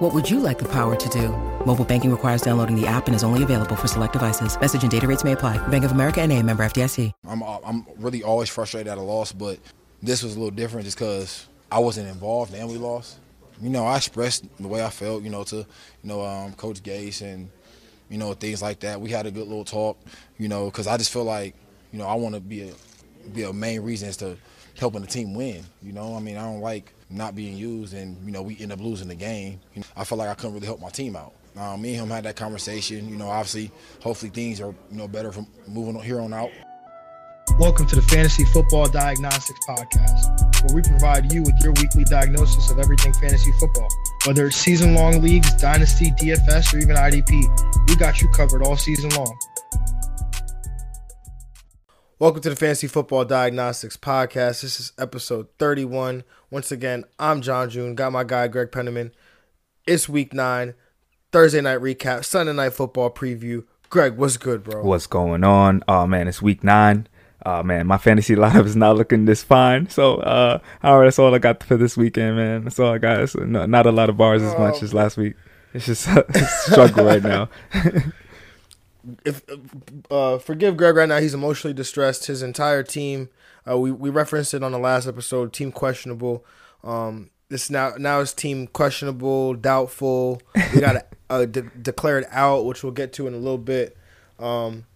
What would you like the power to do? Mobile banking requires downloading the app and is only available for select devices. Message and data rates may apply. Bank of America and a member FDIC. I'm, I'm really always frustrated at a loss, but this was a little different just because I wasn't involved and we lost. You know, I expressed the way I felt, you know, to, you know, um, Coach Gase and, you know, things like that. We had a good little talk, you know, because I just feel like, you know, I want to be a, be a main reason as to helping the team win. You know, I mean, I don't like not being used, and you know, we end up losing the game. You know, I felt like I couldn't really help my team out. Um, me and him had that conversation. You know, obviously, hopefully things are you know better from moving on here on out. Welcome to the Fantasy Football Diagnostics Podcast, where we provide you with your weekly diagnosis of everything fantasy football. Whether it's season long leagues, dynasty, DFS, or even IDP, we got you covered all season long. Welcome to the Fantasy Football Diagnostics Podcast. This is episode 31. Once again, I'm John June. Got my guy, Greg Penniman. It's week nine, Thursday night recap, Sunday night football preview. Greg, what's good, bro? What's going on? Oh, man, it's week nine. Oh, man, my fantasy lineup is not looking this fine. So, uh, all right, that's all I got for this weekend, man. That's all I got. It's not, not a lot of bars as much as last week. It's just a struggle right now. if uh, forgive Greg right now, he's emotionally distressed. His entire team, uh, we we referenced it on the last episode. Team questionable. Um, this now now is team questionable, doubtful. We got a, de- declared out, which we'll get to in a little bit. Um,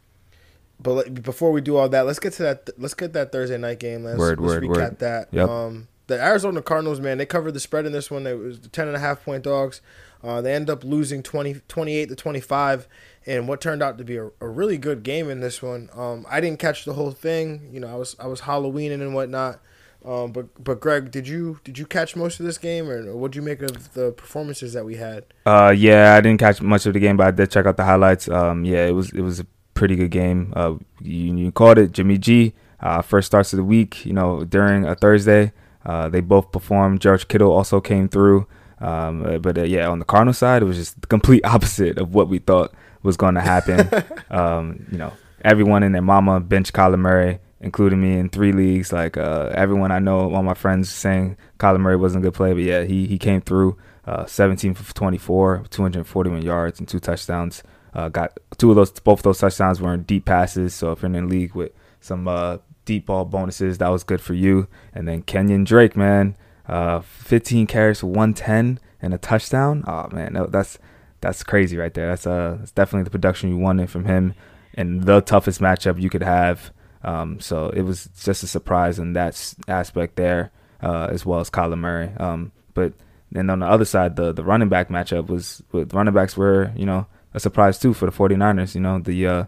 but before we do all that, let's get to that. Let's get that Thursday night game. Let's, word, let's word, recap word. that. Yep. Um, the Arizona Cardinals, man, they covered the spread in this one. It was 10 and a half point dogs. Uh, they end up losing 20, 28 to 25 and what turned out to be a, a really good game in this one. Um, I didn't catch the whole thing. You know, I was I was Halloweening and whatnot. Um, but but Greg, did you did you catch most of this game, or what did you make of the performances that we had? Uh, yeah, I didn't catch much of the game, but I did check out the highlights. Um, yeah, it was it was a pretty good game. Uh, you, you called it Jimmy G. Uh, first starts of the week. You know, during a Thursday, uh, they both performed. George Kittle also came through. Um, but uh, yeah, on the Cardinal side, it was just the complete opposite of what we thought was going to happen. um, you know, everyone and their mama bench Kyler Murray, including me in three leagues. Like uh, everyone I know, all my friends saying Kyler Murray wasn't a good play, but yeah, he he came through. Uh, 17 for 24, 241 yards and two touchdowns. Uh, got two of those, both of those touchdowns were in deep passes. So if you're in a league with some uh, deep ball bonuses, that was good for you. And then Kenyan Drake, man, uh, 15 carries for 110 and a touchdown. Oh man, that's that's crazy right there. That's uh, that's definitely the production you wanted from him, and the toughest matchup you could have. Um, so it was just a surprise in that aspect there, uh, as well as Kyler Murray. Um, but then on the other side, the the running back matchup was with running backs were you know a surprise too for the 49ers. You know the uh,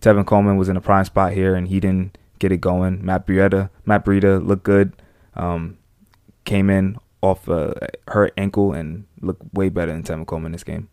Tevin Coleman was in a prime spot here, and he didn't get it going. Matt Breida, Matt Breida looked good. Um, came in off uh, ankle and looked way better than Tevin Coleman this game.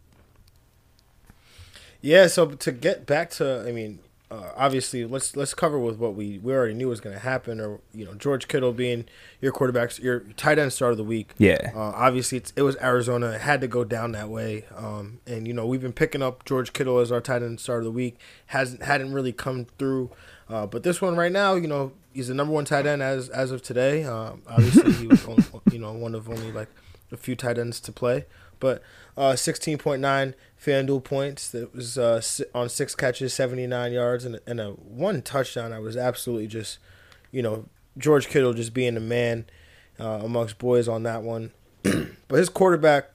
Yeah, so to get back to, I mean, uh, obviously, let's let's cover with what we, we already knew was going to happen, or you know, George Kittle being your quarterback, your tight end start of the week. Yeah. Uh, obviously, it was Arizona. It had to go down that way, um, and you know, we've been picking up George Kittle as our tight end start of the week. hasn't hadn't really come through, uh, but this one right now, you know, he's the number one tight end as as of today. Um, obviously, he was only, you know one of only like a few tight ends to play, but uh, 16.9 FanDuel points. That was uh, on six catches, 79 yards, and, and a one touchdown. I was absolutely just, you know, George Kittle just being the man uh, amongst boys on that one. but his quarterback,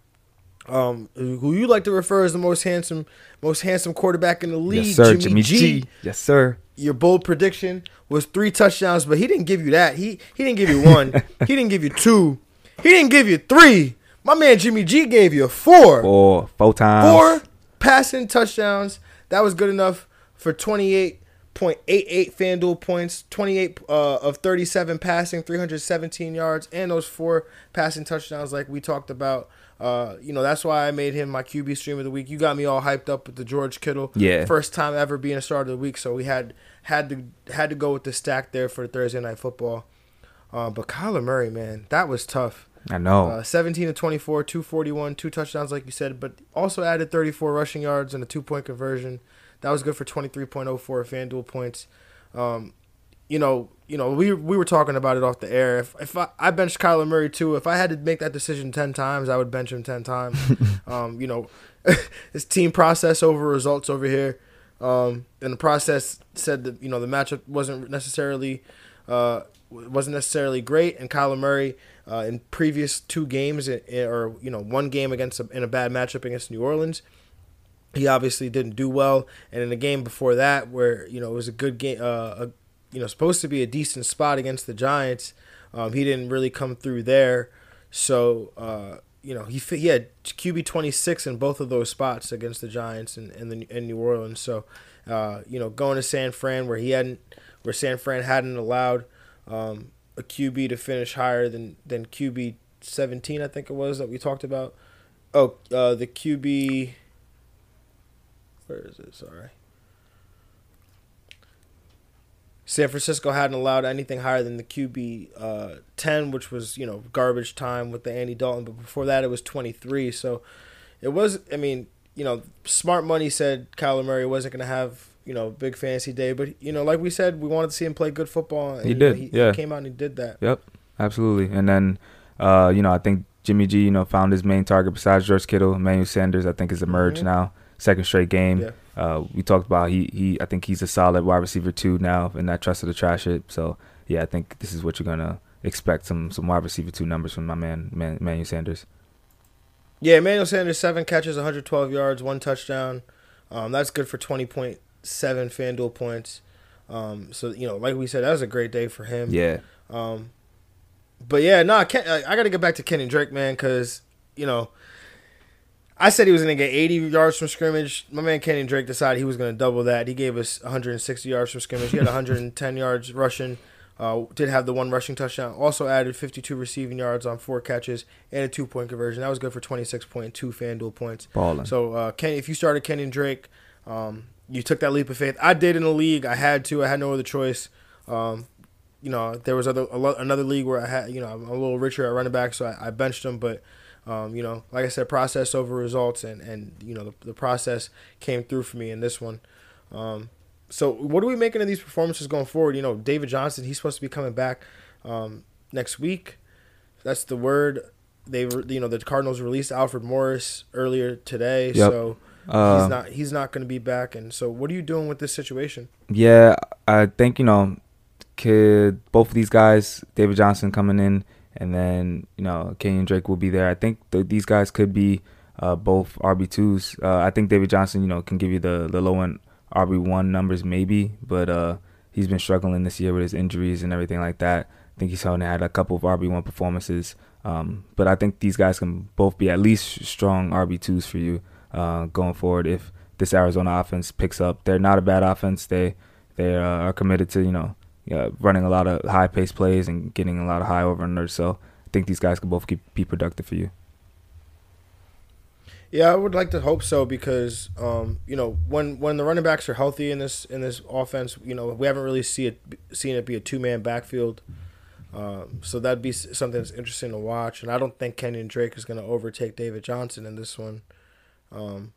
um, who you like to refer as the most handsome, most handsome quarterback in the league, yes, sir, Jimmy, Jimmy G. G. Yes, sir. Your bold prediction was three touchdowns, but he didn't give you that. He he didn't give you one. he didn't give you two. He didn't give you three. My man Jimmy G gave you four. Four. Four times. Four passing touchdowns. That was good enough for 28.88 FanDuel points, 28 uh, of 37 passing, 317 yards, and those four passing touchdowns like we talked about Uh, you know, that's why I made him my QB stream of the week. You got me all hyped up with the George Kittle. Yeah. First time ever being a start of the week, so we had had to had to go with the stack there for Thursday night football. Uh, but Kyler Murray, man, that was tough. I know. Uh, 17 to 24, 241, two touchdowns, like you said, but also added 34 rushing yards and a two point conversion. That was good for 23.04 FanDuel points. Um, you know, you know, we we were talking about it off the air. If if I, I benched Kyler Murray too, if I had to make that decision ten times, I would bench him ten times. um, you know, it's team process over results over here. Um, and the process said that you know the matchup wasn't necessarily uh, wasn't necessarily great, and Kyler Murray uh, in previous two games or you know one game against a, in a bad matchup against New Orleans, he obviously didn't do well, and in the game before that where you know it was a good game, uh, a, you know supposed to be a decent spot against the Giants, um, he didn't really come through there, so. Uh, you know he he had QB twenty six in both of those spots against the Giants and and the in New Orleans. So, uh, you know, going to San Fran where he hadn't where San Fran hadn't allowed um, a QB to finish higher than than QB 17, I think it was that we talked about. Oh, uh, the QB. Where is it? Sorry. San Francisco hadn't allowed anything higher than the QB uh, 10, which was, you know, garbage time with the Andy Dalton. But before that, it was 23. So it was, I mean, you know, smart money said Kyler Murray wasn't going to have you know, big fantasy day. But you know, like we said, we wanted to see him play good football. And, he did. Know, he, yeah, he came out and he did that. Yep, absolutely. And then, uh, you know, I think Jimmy G, you know, found his main target besides George Kittle. Emmanuel Sanders, I think, has emerged mm-hmm. now. Second straight game. Yeah. Uh, we talked about he he. I think he's a solid wide receiver two now, and that trusted to trash it. So yeah, I think this is what you're gonna expect some some wide receiver two numbers from my man, man Emmanuel Sanders. Yeah, Emmanuel Sanders seven catches, 112 yards, one touchdown. Um, that's good for 20 point seven FanDuel points. Um, so you know, like we said, that was a great day for him. Yeah. Um, but yeah, no, I, can't, I, I got to get back to Kenny Drake, man, because you know, I said he was going to get 80 yards from scrimmage. My man Kenny Drake decided he was going to double that. He gave us 160 yards from scrimmage. He had 110 yards rushing. Uh, did have the one rushing touchdown. Also added 52 receiving yards on four catches and a two point conversion. That was good for 26.2 FanDuel points. Ballin'. So uh, Kenny, if you started Kenyan Drake, um, you took that leap of faith. I did in the league. I had to. I had no other choice. Um, you know, there was other lo- another league where I had, you know, I'm a little richer at running back, so I, I benched him. But, um, you know, like I said, process over results, and and you know the, the process came through for me in this one. Um, so what are we making of these performances going forward? You know, David Johnson, he's supposed to be coming back um, next week. That's the word. They were, you know, the Cardinals released Alfred Morris earlier today, yep. so uh, he's not he's not going to be back. And so, what are you doing with this situation? Yeah, I think you know, kid, both of these guys, David Johnson coming in, and then you know, Kenyan Drake will be there. I think th- these guys could be uh, both RB twos. Uh, I think David Johnson, you know, can give you the the low end RB one numbers maybe, but uh, he's been struggling this year with his injuries and everything like that. I think he's only had a couple of RB one performances. Um, but I think these guys can both be at least strong RB twos for you uh, going forward if this Arizona offense picks up. They're not a bad offense. They they uh, are committed to you know uh, running a lot of high paced plays and getting a lot of high over unders. So I think these guys can both keep, be productive for you. Yeah, I would like to hope so because um, you know when when the running backs are healthy in this in this offense, you know we haven't really see it seen it be a two man backfield. Um, so that'd be something that's interesting to watch, and I don't think Kenyan Drake is going to overtake David Johnson in this one. Um,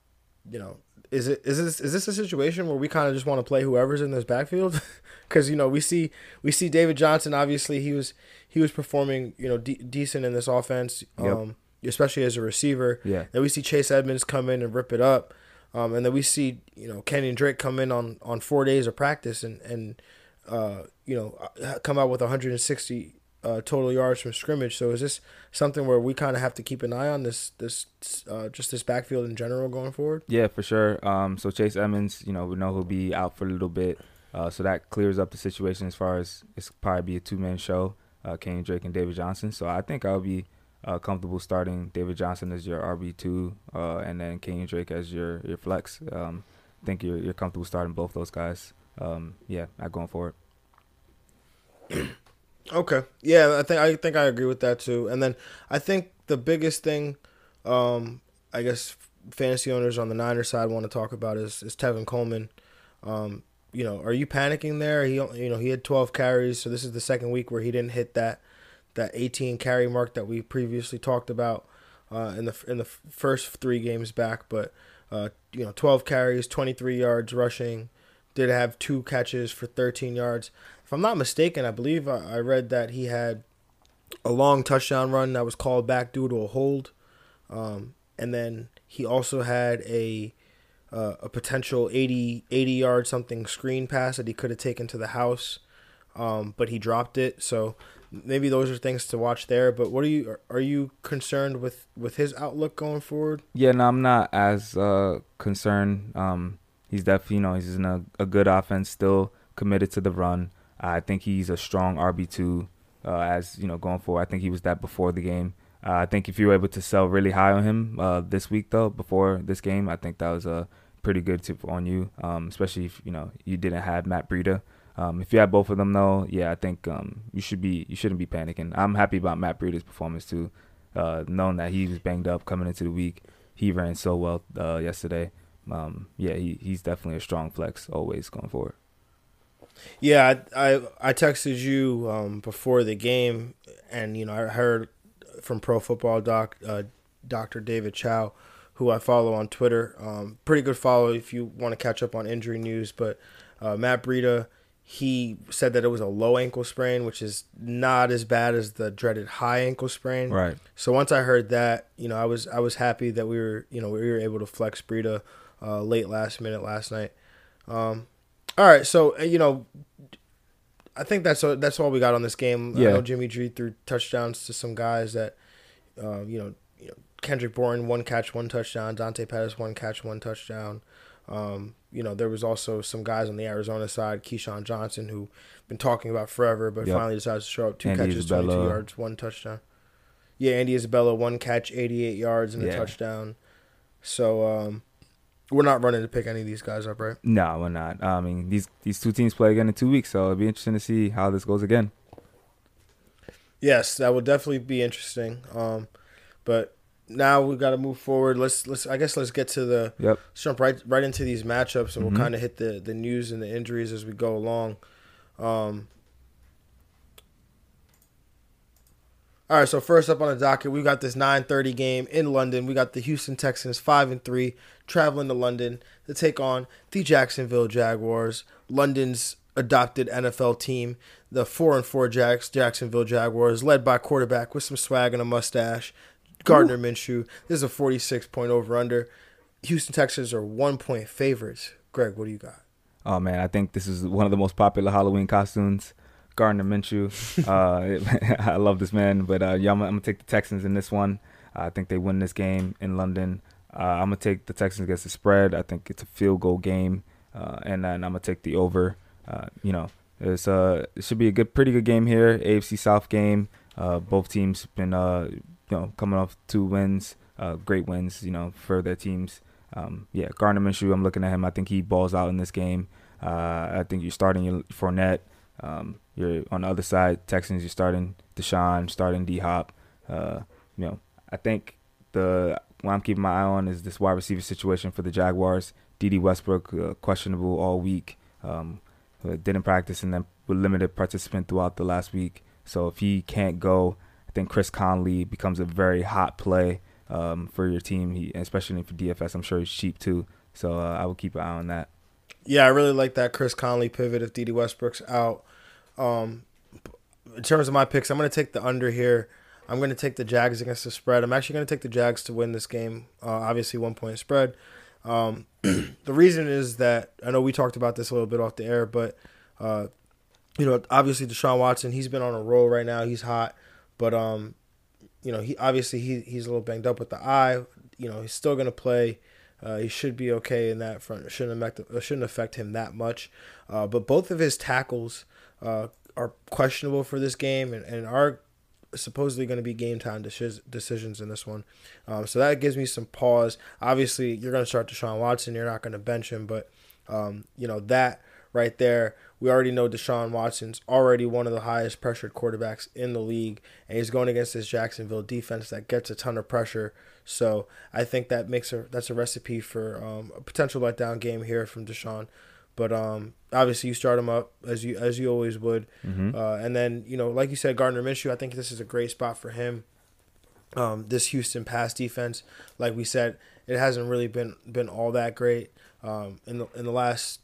you know, is it is this is this a situation where we kind of just want to play whoever's in this backfield? Because you know we see we see David Johnson. Obviously, he was he was performing you know de- decent in this offense, yep. um, especially as a receiver. Yeah. Then we see Chase Edmonds come in and rip it up, um, and then we see you know Kenyan Drake come in on on four days of practice and and uh, you know uh, come out with 160 uh, total yards from scrimmage. So is this something where we kind of have to keep an eye on this this uh, just this backfield in general going forward? Yeah, for sure. Um, so Chase Edmonds, you know, we know he'll be out for a little bit, uh, so that clears up the situation as far as it's probably be a two man show, uh, Kenny Drake and David Johnson. So I think I'll be uh, comfortable starting David Johnson as your RB two, uh, and then Kenny Drake as your your flex. Um, I think you're you're comfortable starting both those guys. Um, yeah, not going forward. Okay. Yeah, I think I think I agree with that too. And then I think the biggest thing um, I guess fantasy owners on the Niners side want to talk about is is Tevin Coleman. Um, you know, are you panicking there? He you know he had 12 carries, so this is the second week where he didn't hit that that 18 carry mark that we previously talked about uh, in the in the first three games back. But uh, you know, 12 carries, 23 yards rushing. Did have two catches for 13 yards. If I'm not mistaken, I believe I, I read that he had a long touchdown run that was called back due to a hold, um, and then he also had a uh, a potential 80, 80 yard something screen pass that he could have taken to the house, um, but he dropped it. So maybe those are things to watch there. But what are you are you concerned with with his outlook going forward? Yeah, no, I'm not as uh, concerned. Um, he's definitely you know he's in a, a good offense, still committed to the run. I think he's a strong RB two uh, as you know going forward. I think he was that before the game. Uh, I think if you were able to sell really high on him uh, this week though, before this game, I think that was a pretty good tip on you, um, especially if you know you didn't have Matt Breida. Um, if you have both of them though, yeah, I think um, you should be you shouldn't be panicking. I'm happy about Matt Breida's performance too, uh, knowing that he was banged up coming into the week. He ran so well uh, yesterday. Um, yeah, he, he's definitely a strong flex always going forward. Yeah, I I, I texted you um, before the game, and you know I heard from Pro Football Doc uh, Doctor David Chao, who I follow on Twitter. Um, pretty good follow if you want to catch up on injury news. But uh, Matt Breida, he said that it was a low ankle sprain, which is not as bad as the dreaded high ankle sprain. Right. So once I heard that, you know, I was I was happy that we were you know we were able to flex Breida uh, late last minute last night. Um, all right, so uh, you know, I think that's a, that's all we got on this game. Yeah. I know Jimmy G threw touchdowns to some guys that, uh, you know, you know, Kendrick Bourne one catch, one touchdown. Dante Pettis one catch, one touchdown. Um, you know, there was also some guys on the Arizona side, KeeSean Johnson, who been talking about forever, but Yep. finally decides to show up. Two Andy catches, Isabella. 22 yards, one touchdown. Yeah, Andy Isabella, one catch, 88 yards and a touchdown. So um, we're not running to pick any of these guys up, right? No, we're not. I mean, these these two teams play again in two weeks, so it'll be interesting to see how this goes again. Yes, that would definitely be interesting. Um, but now we got to move forward. Let's let's I guess let's get to the Yep. let's jump right right into these matchups, and we'll kind of hit the the news and the injuries as we go along. Um, all right, so first up on the docket, we got this 9:30 game in London. We got the Houston Texans 5 and 3 traveling to London to take on the Jacksonville Jaguars, London's adopted NFL team, the 4 and 4 Jacks Jacksonville Jaguars, led by quarterback with some swag and a mustache, Gardner Minshew. This is a 46 point over under. Houston Texans are 1 point favorites. Greg, what do you got? Oh man, I think this is one of the most popular Halloween costumes. Gardner Minshew. uh, I love this man, but uh, yeah, I'm, I'm gonna take the Texans in this one. I think they win this game in London. Uh, I'm gonna take the Texans against the spread. I think it's a field goal game, uh, and then I'm gonna take the over. Uh, you know, it's uh, it should be a good, pretty good game here. AFC South game. Uh, both teams been uh, you know, coming off two wins, uh, great wins, you know, for their teams. Um, yeah, Gardner Minshew. I'm looking at him. I think he balls out in this game. Uh, I think you're starting your Fournette. Um, you're on the other side, Texans. You're starting Deshaun, starting D Hop. Uh, you know, I think the what I'm keeping my eye on is this wide receiver situation for the Jaguars. Dede Westbrook uh, questionable all week. Um, uh, didn't practice and then limited participant throughout the last week. So if he can't go, I think Chris Conley becomes a very hot play um, for your team, he, especially for DFS. I'm sure he's cheap too. So uh, I will keep an eye on that. Yeah, I really like that Chris Conley pivot if Dede Westbrook's out. Um, in terms of my picks, I'm going to take the under here. I'm going to take the Jags against the spread. I'm actually going to take the Jags to win this game. Uh, obviously, one point spread. Um, the reason is that I know we talked about this a little bit off the air, but uh, you know, obviously Deshaun Watson, he's been on a roll right now. He's hot, but um, you know, he obviously he he's a little banged up with the eye. You know, he's still to play. Uh, he should be okay in that front. It shouldn't affect uh, shouldn't affect him that much. Uh, but both of his tackles uh, are questionable for this game and, and are supposedly going to be game time deci- decisions in this one. Um, so that gives me some pause. Obviously, you're going to start Deshaun Watson. You're not going to bench him, but um, you know that right there. We already know Deshaun Watson's already one of the highest pressured quarterbacks in the league, and he's going against this Jacksonville defense that gets a ton of pressure. So I think that makes a that's a recipe for um, a potential letdown game here from Deshaun. But um, obviously you start him up as you as you always would, Mm-hmm. uh, and then you know like you said Gardner Minshew. I think this is a great spot for him. Um, this Houston pass defense, like we said, it hasn't really been been all that great. Um, in the in the last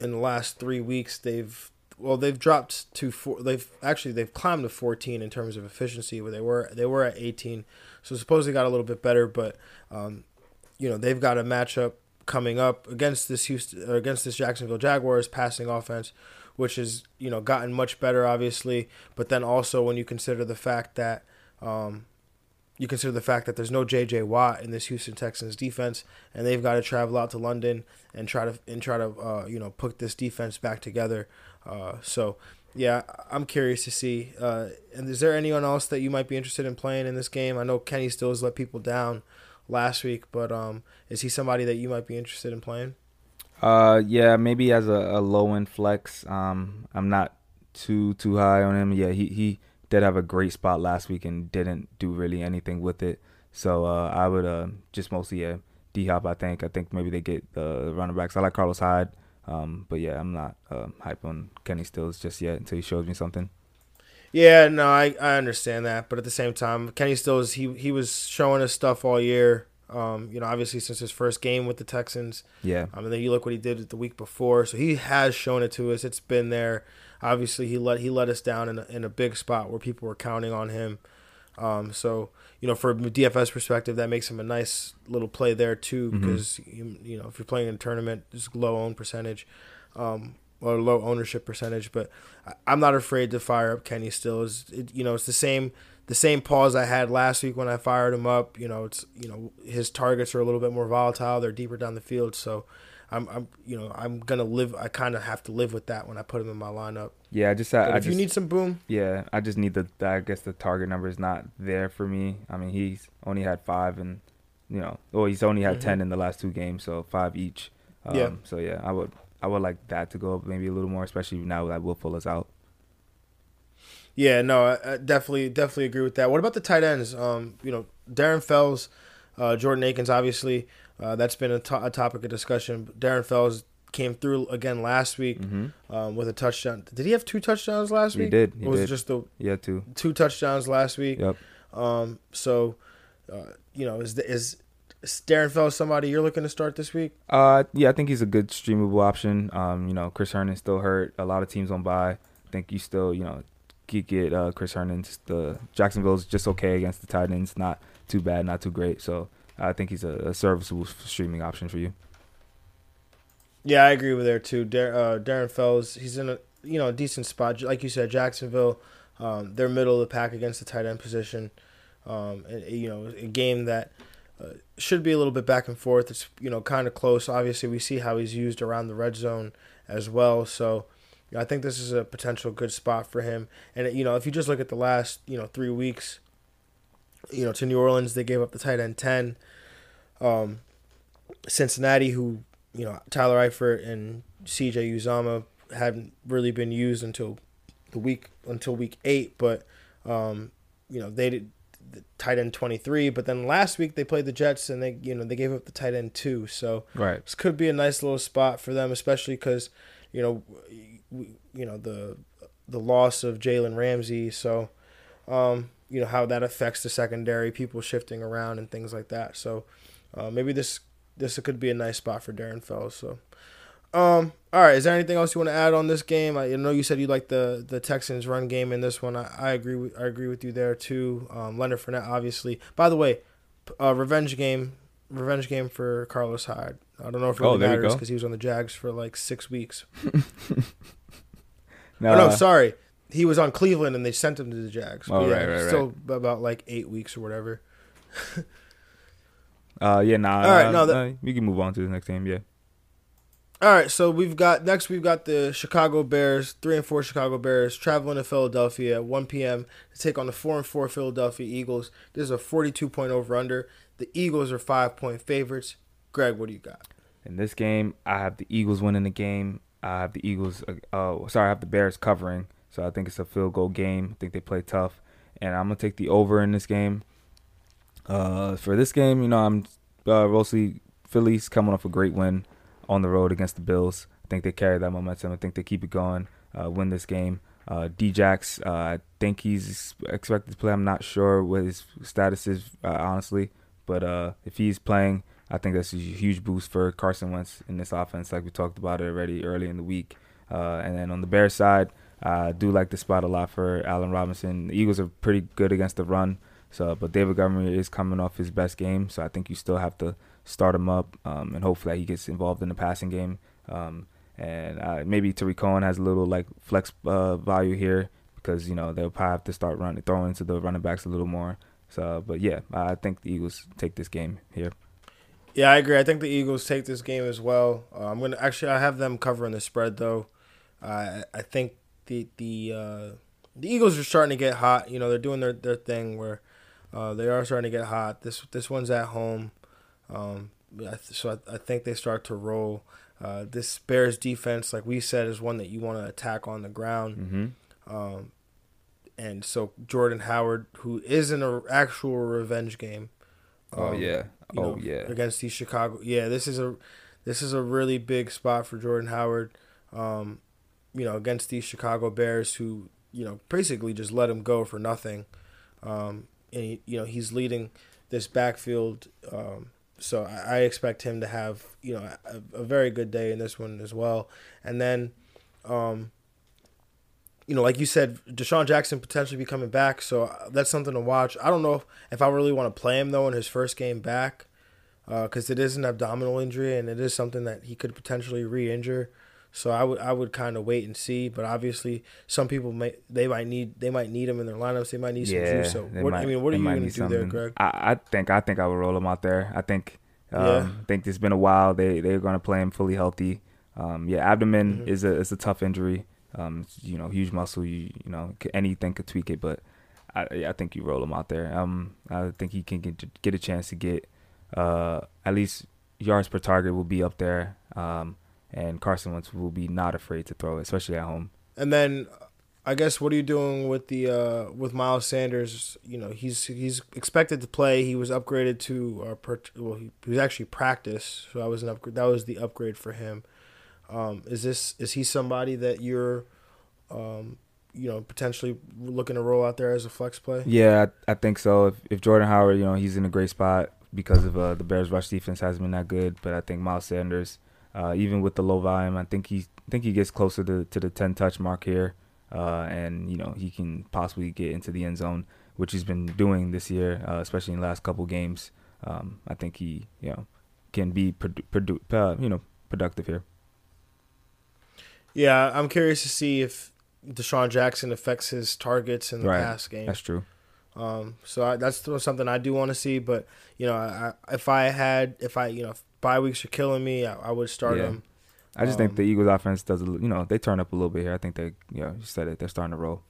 in the last three weeks, they've well they've dropped to four. They've actually they've climbed to 14 in terms of efficiency, where they were they were at 18. So supposedly got a little bit better, but um, you know they've got a matchup coming up against this Houston against this Jacksonville Jaguars passing offense, which has you know gotten much better obviously. But then also when you consider the fact that um, you consider the fact that there's no J.J. Watt in this Houston Texans defense, and they've got to travel out to London and try to and try to uh, you know put this defense back together. Uh, so yeah, I'm curious to see. Uh, and is there anyone else that you might be interested in playing in this game? I know Kenny Stills let people down last week, but um, is he somebody that you might be interested in playing? Uh, yeah, maybe as a, a low end flex. Um, I'm not too too high on him. Yeah, he he did have a great spot last week and didn't do really anything with it. So uh, I would uh just mostly yeah D Hop. I think I think maybe they get the running backs. I like Carlos Hyde. Um, but yeah, I'm not uh, hype on Kenny Stills just yet until he shows me something. Yeah, no, I, I understand that, but at the same time, Kenny Stills he he was showing us stuff all year. Um, you know, obviously since his first game with the Texans. Yeah, Um, and then you look what he did the week before, so he has shown it to us. It's been there. Obviously, he let he let us down in a, in a big spot where people were counting on him. Um, so you know, from a DFS perspective, that makes him a nice little play there too, Mhm. because you, you know if you're playing in a tournament, just low own percentage, um, or low ownership percentage. But I, I'm not afraid to fire up Kenny. Still, is it, you know it's the same the same pause I had last week when I fired him up. You know, it's you know his targets are a little bit more volatile. They're deeper down the field, so. I'm, I'm, you know, I'm gonna live. I kind of have to live with that when I put him in my lineup. yeah. I just I, I if just, you need some boom, Yeah, I just need the. I guess the target number is not there for me. I mean, he's only had five, and you know, well, he's only had Mhm. ten in the last two games, so five each. Um, Yeah. So yeah, I would. I would like that to go up maybe a little more, especially now that Will Fuller's out. Yeah, no, I, I definitely, definitely agree with that. What about the tight ends? Um, you know, Darren Fells, uh, Jordan Akins, obviously, uh, that's been a, to- a topic of discussion. Darren Fells came through again last week Mm-hmm. um, with a touchdown. Did he have two touchdowns last He week? did. He was did. it just the Yeah, too. two touchdowns last week? Yep. Um, so, uh, you know, is is, is Darren Fells somebody you're looking to start this week? Uh, yeah, I think he's a good streamable option. Um, you know, Chris Herndon's still hurt. A lot of teams on by. I think you still, you know, get get uh, Chris Herndon. The Jacksonville's just okay against the Titans. Not too bad, not too great. So I think he's a, a serviceable streaming option for you. Yeah, I agree with there too. Dar- uh, Darren Fells, he's in a you know decent spot. Like you said, Jacksonville, um, they're middle of the pack against the tight end position. Um, and, you know, a game that uh, should be a little bit back and forth. It's you know kind of close. Obviously, we see how he's used around the red zone as well. So, you know, I think this is a potential good spot for him. And you know, if you just look at the last you know three weeks, you know, to New Orleans, they gave up the tight end ten. Um, Cincinnati, who you know Tyler Eifert and C.J. Uzomah hadn't really been used until the week until week eight, but um, you know they did the tight end twenty three. But then last week they played the Jets and they you know they gave up the tight end two. So Right. this could be a nice little spot for them, especially because you know we, you know the the loss of Jalen Ramsey. So um, you know how that affects the secondary, people shifting around and things like that. So uh, maybe this this could be a nice spot for Darren Fells. So. Um. All right. Is there anything else you want to add on this game? I know you said you like the the Texans run game in this one. I, I agree with I agree with you there too. Um, Leonard Fournette, obviously. By the way, uh, revenge game, revenge game for Carlos Hyde. I don't know if it Oh, really you matters because he was on the Jags for like six weeks. No, oh, no, sorry, he was on Cleveland and they sent him to the Jags. Oh, But right, right, Still about like eight weeks or whatever. Uh, yeah, nah. All right, uh, no, that- we can move on to the next game. Yeah. All right, so we've got next we've got the Chicago Bears, three and four Chicago Bears traveling to Philadelphia at one p.m. to take on the four and four Philadelphia Eagles. This is a forty-two point over under. The Eagles are five point favorites. Greg, what do you got? In this game, I have the Eagles winning the game. I have the Eagles. Uh, uh, sorry, I have the Bears covering. So I think it's a field goal game. I think they play tough, and I'm gonna take the over in this game. Uh, for this game, you know, I'm uh, mostly Phillies coming off a great win on the road against the Bills. I think they carry that momentum. I think they keep it going, uh, win this game. Uh, Djax, uh, I think he's expected to play. I'm not sure what his status is, uh, honestly. But uh, if he's playing, I think that's a huge boost for Carson Wentz in this offense, like we talked about it already early in the week. Uh, and then on the Bears side, I do like the spot a lot for Allen Robinson. The Eagles are pretty good against the run, so but David Montgomery is coming off his best game, so I think you still have to start him up um, and hopefully he gets involved in the passing game. Um, and uh, maybe Tarik Cohen has a little like flex uh, value here because you know they'll probably have to start running throwing into the running backs a little more. So, but yeah, I think the Eagles take this game here. Yeah, I agree. I think the Eagles take this game as well. Uh, I'm gonna actually I have them covering the spread though. Uh, I think the the uh, the Eagles are starting to get hot. You know, they're doing their, their thing where uh, they are starting to get hot. This this one's at home, um, so I, I think they start to roll. Uh, this Bears defense, like we said, is one that you want to attack on the ground. Mm-hmm. Um, and so Jordan Howard, who is in an actual revenge game. oh um, yeah. Oh know, yeah. against these Chicago. Yeah, this is a this is a really big spot for Jordan Howard. Um, you know, against these Chicago Bears, who you know basically just let him go for nothing. Um, and he, you know he's leading this backfield. Um, so I, I expect him to have you know a, a very good day in this one as well. And then, um, you know, like you said, DeSean Jackson potentially be coming back, so that's something to watch. I don't know if, if I really want to play him though in his first game back, because it is an abdominal injury and it is something that he could potentially re-injure. So I would I would kind of wait and see, but obviously some people may they might need they might need him in their lineups. They might need some yeah. juice. So what, I mean, what are you going to do there. Greg? I, I think I think I would roll him out there. I think um, Yeah. I think it's been a while. They they're going to play him fully healthy. Um, yeah, abdomen Mhm. is a is a tough injury. Um, you know, huge muscle. You you know, anything could tweak it, but I I think you roll him out there. Um, I think he can get get a chance to get uh at least yards per target will be up there. Um, and Carson Wentz will be not afraid to throw, it, especially at home. And then, I guess what are you doing with the uh, with Miles Sanders? You know, he's he's expected to play. He was upgraded to uh, per, well, he, he was actually practice, so that was an upgrade. That was the upgrade for him. Um, is this is he somebody that you're, um, you know, potentially looking to roll out there as a flex play? Yeah, I, I think so. If, if Jordan Howard, you know, he's in a great spot because of uh, the Bears' rush defense hasn't been that good. But I think Miles Sanders, uh, even with the low volume, I think he I think he gets closer to to the ten touch mark here, uh, and you know he can possibly get into the end zone, which he's been doing this year, uh, especially in the last couple games. Um, I think he you know can be produ- produ- uh, you know productive here. Yeah, I'm curious to see if DeSean Jackson affects his targets in the Right. pass game. That's true. Um, so I, that's something I do want to see. But you know, I- if I had, if I, you know, if bye weeks are killing me, I, I would start Yeah. him. I just Um, think the Eagles' offense does, a you know, they turn up a little bit here. I think they, you know, you said it, they're starting to roll.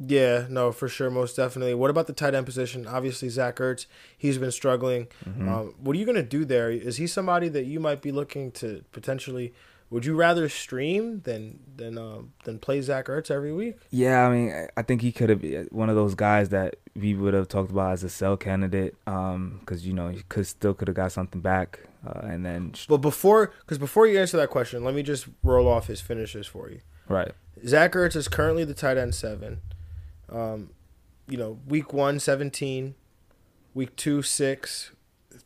Yeah, no, for sure, most definitely. What about the tight end position? Obviously, Zach Ertz, he's been struggling. Mhm. Um, what are you going to do there? Is he somebody that you might be looking to potentially? Would you rather stream than than um, than play Zach Ertz every week? Yeah, I mean, I- think he could have been one of those guys that we would have talked about as a sell candidate, um, because you know he could still could have got something back, uh, and then But before, because before you answer that question, let me just roll off his finishes for you. right, Zach Ertz is currently the tight end seven. Um, you know, week one, 17, week two, 6,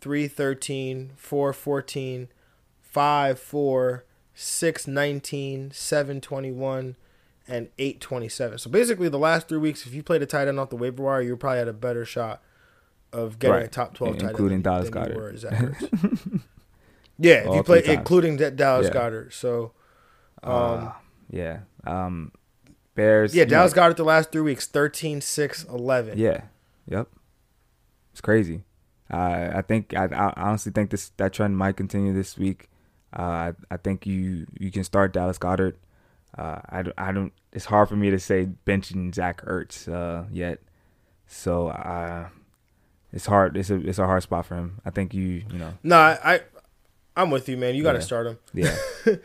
3, 13, 4, 14, 5, 4, 6, 19, 7, 21, and 827. So basically, the last three weeks, if you played a tight end off the waiver wire, you probably had a better shot of getting a top 12 tight end Including Dallas than you were, Zach yeah, if All you play, including Dallas Yeah. Goedert. So, um, uh, yeah, um, Bears, yeah, you know, Dallas Goedert the last three weeks 13, 6, 11. yeah, yep, it's crazy. I I think I, I honestly think this that trend might continue this week. Uh, I I think you you can start Dallas Goedert. Uh, I I don't. It's hard for me to say benching Zach Ertz uh, yet. So uh, it's hard. It's a it's a hard spot for him. I think you you know No, I, I I'm with you, man. You got to Yeah. start him. yeah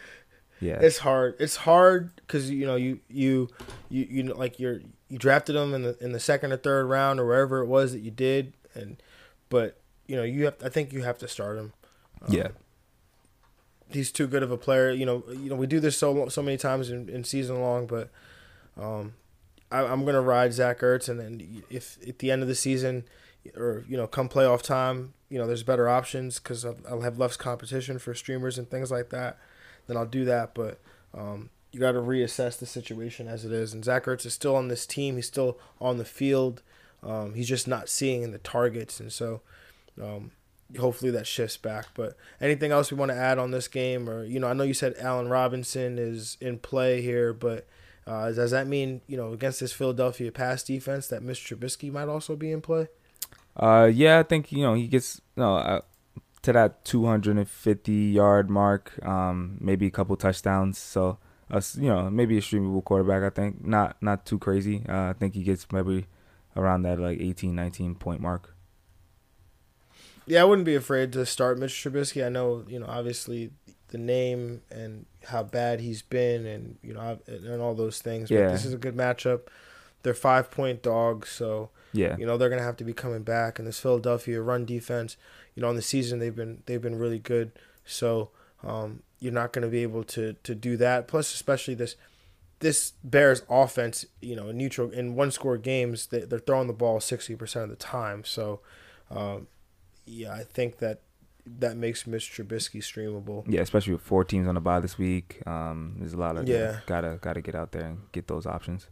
yeah It's hard. It's hard because you know you you you you know, like you're you drafted him in the in the second or third round or wherever it was that you did, and but you know you have I think you have to start him. Um, yeah. He's too good of a player. You know, you know we do this so so many times in, in season long, but um, I, I'm gonna ride Zach Ertz, and then if at the end of the season or you know come playoff time, you know there's better options because I'll, I'll have less competition for streamers and things like that. Then I'll do that, but um, you got to reassess the situation as it is. And Zach Ertz is still on this team. He's still on the field. Um, he's just not seeing the targets, and so um, hopefully that shifts back. But anything else we want to add on this game, or you know, I know you said Allen Robinson is in play here, but uh, does that mean you know against this Philadelphia pass defense that Mr. Trubisky might also be in play? Uh, yeah, I think you know he gets no uh, to that 250 yard mark, um, maybe a couple touchdowns. So, you know, maybe a streamable quarterback. I think not not too crazy. Uh, I think he gets maybe around that like 18, 19 point mark. Yeah, I wouldn't be afraid to start Mitch Trubisky. I know, you know, obviously the name and how bad he's been, and you know, and all those things. Yeah. But this is a good matchup. They're five point dogs, so Yeah, you know they're gonna have to be coming back. And this Philadelphia run defense, you know, in the season they've been they've been really good. So um, you're not gonna be able to to do that. Plus, especially this this Bears offense, you know, in neutral in one score games, they, they're throwing the ball sixty percent of the time. So, um, yeah, I think that that makes Mitch Trubisky streamable. yeah, especially with four teams on the bye this week. Um, there's a lot of Yeah. gotta gotta get out there and get those options.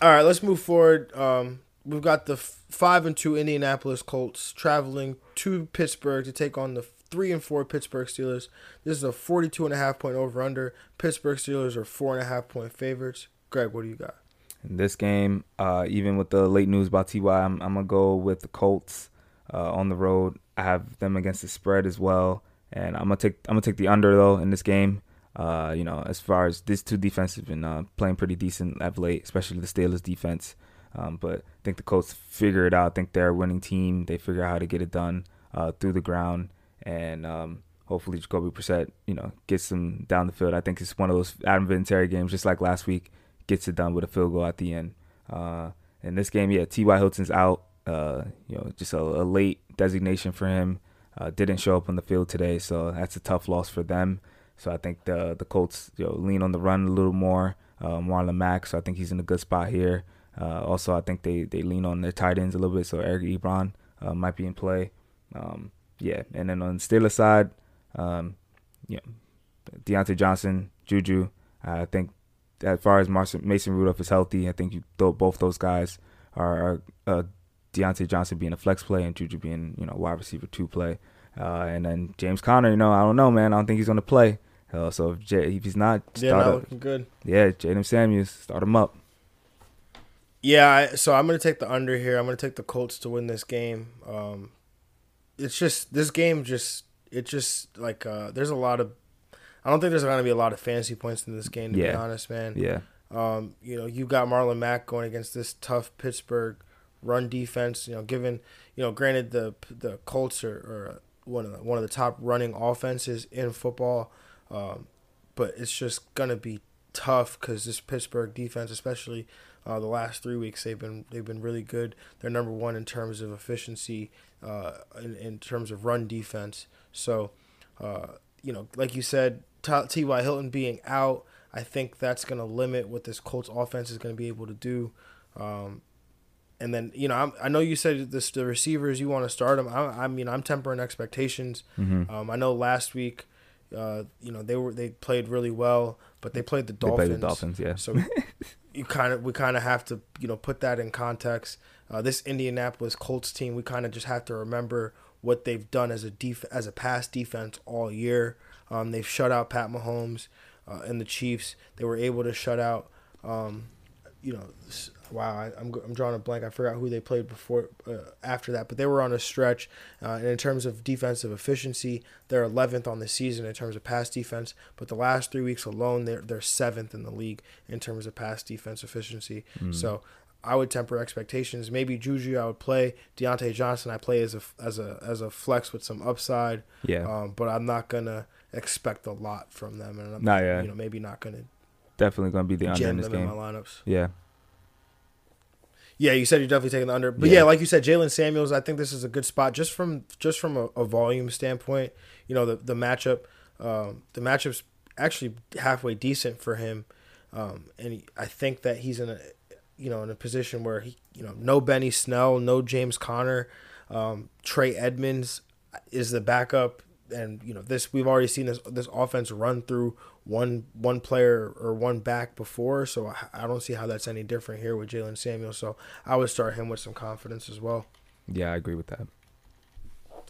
All right, let's move forward. Um, we've got the f- five and two Indianapolis Colts traveling to Pittsburgh to take on the three and four Pittsburgh Steelers. This is a 42 and a half point over under. Pittsburgh Steelers are four and a half point favorites. Greg, what do you got? In this game, uh, even with the late news about Ty, I'm, I'm gonna go with the Colts uh, on the road. I have them against the spread as well, and I'm gonna take I'm gonna take the under though in this game. Uh, you know, as far as these two defenses have been uh, playing pretty decent of late, especially the Steelers defense. Um, but I think the Colts figure it out. I think they're a winning team. They figure out how to get it done uh, through the ground, and um, hopefully Jacoby Brissett, you know, gets them down the field. I think it's one of those Adam Vinatieri games, just like last week, gets it done with a field goal at the end. Uh, in this game, yeah, T.Y. Hilton's out. Uh, you know, just a, a late designation for him. Uh, didn't show up on the field today, so that's a tough loss for them. So I think the the Colts you know, lean on the run a little more. Uh, Marlon Mack, so I think he's in a good spot here. Uh, also, I think they, they lean on their tight ends a little bit, so Eric Ebron uh, might be in play. Um, yeah, and then on the Steelers side, um, know, Diontae Johnson, Juju. I think as far as Mason, Mason Rudolph is healthy, I think you both those guys are, are uh, Diontae Johnson being a flex play and Juju being you know wide receiver two play. Uh, and then James Conner, you know, I don't know, man. I don't think he's gonna play. Uh, so if, J- if he's not, Yeah, start not up. looking good. Yeah, Jaylen Samuels, start him up. Yeah, I, so I'm gonna take the under here. I'm gonna take the Colts to win this game. Um, it's just this game just it just like uh, there's a lot of I don't think there's gonna be a lot of fantasy points in this game to be honest, man. Yeah, Um, you know, you got Marlon Mack going against this tough Pittsburgh run defense. You know, given you know, granted the the Colts are, are one of the, one of the top running offenses in football, um, but it's just gonna be tough because this Pittsburgh defense, especially uh, the last three weeks, they've been they've been really good. They're number one in terms of efficiency, uh, in in terms of run defense. So, uh, you know, like you said, T.Y. Hilton being out, I think that's to limit what this Colts offense is to be able to do. Um, and then, you know, I'm, I know you said this the receivers you want to start them. I, I mean, I'm tempering expectations. Mm-hmm. Um, I know last week, uh, you know, they were they played really well, but they played the they Dolphins. play the Dolphins. Yeah, So you kind of we kind of have to you know put that in context. Uh, this Indianapolis Colts team, we kind of just have to remember what they've done as a def- as a pass defense all year. Um, they've shut out Pat Mahomes uh, and the Chiefs. They were able to shut out. Um, you know, wow, I, I'm I'm drawing a blank. I forgot who they played before uh, after that, but they were on a stretch. Uh, and in terms of defensive efficiency, they're 11th on the season in terms of pass defense. But the last three weeks alone, they're they're seventh in the league in terms of pass defense efficiency. So. I would temper expectations. Maybe Juju, I would play Diontae Johnson. I play as a as a as a flex with some upside. yeah, Um, but I'm not gonna expect a lot from them, and I'm yeah. you know maybe not gonna definitely gonna be the under in this game. my lineups. Yeah, Yeah, you said you're definitely taking the under, but yeah, Yeah. like you said, Jaylen Samuels. I think this is a good spot just from just from a, a volume standpoint. You know, the the matchup, um, the matchup's actually halfway decent for him, um, and he, I think that he's in a you know in a position where he you know no Benny Snell, no James Conner, um, Trey Edmonds is the backup, and you know this we've already seen this this offense run through one one player or one back before, so I, I don't see how that's any different here with Jaylen Samuels. So I would start him with some confidence as well. Yeah, I agree with that.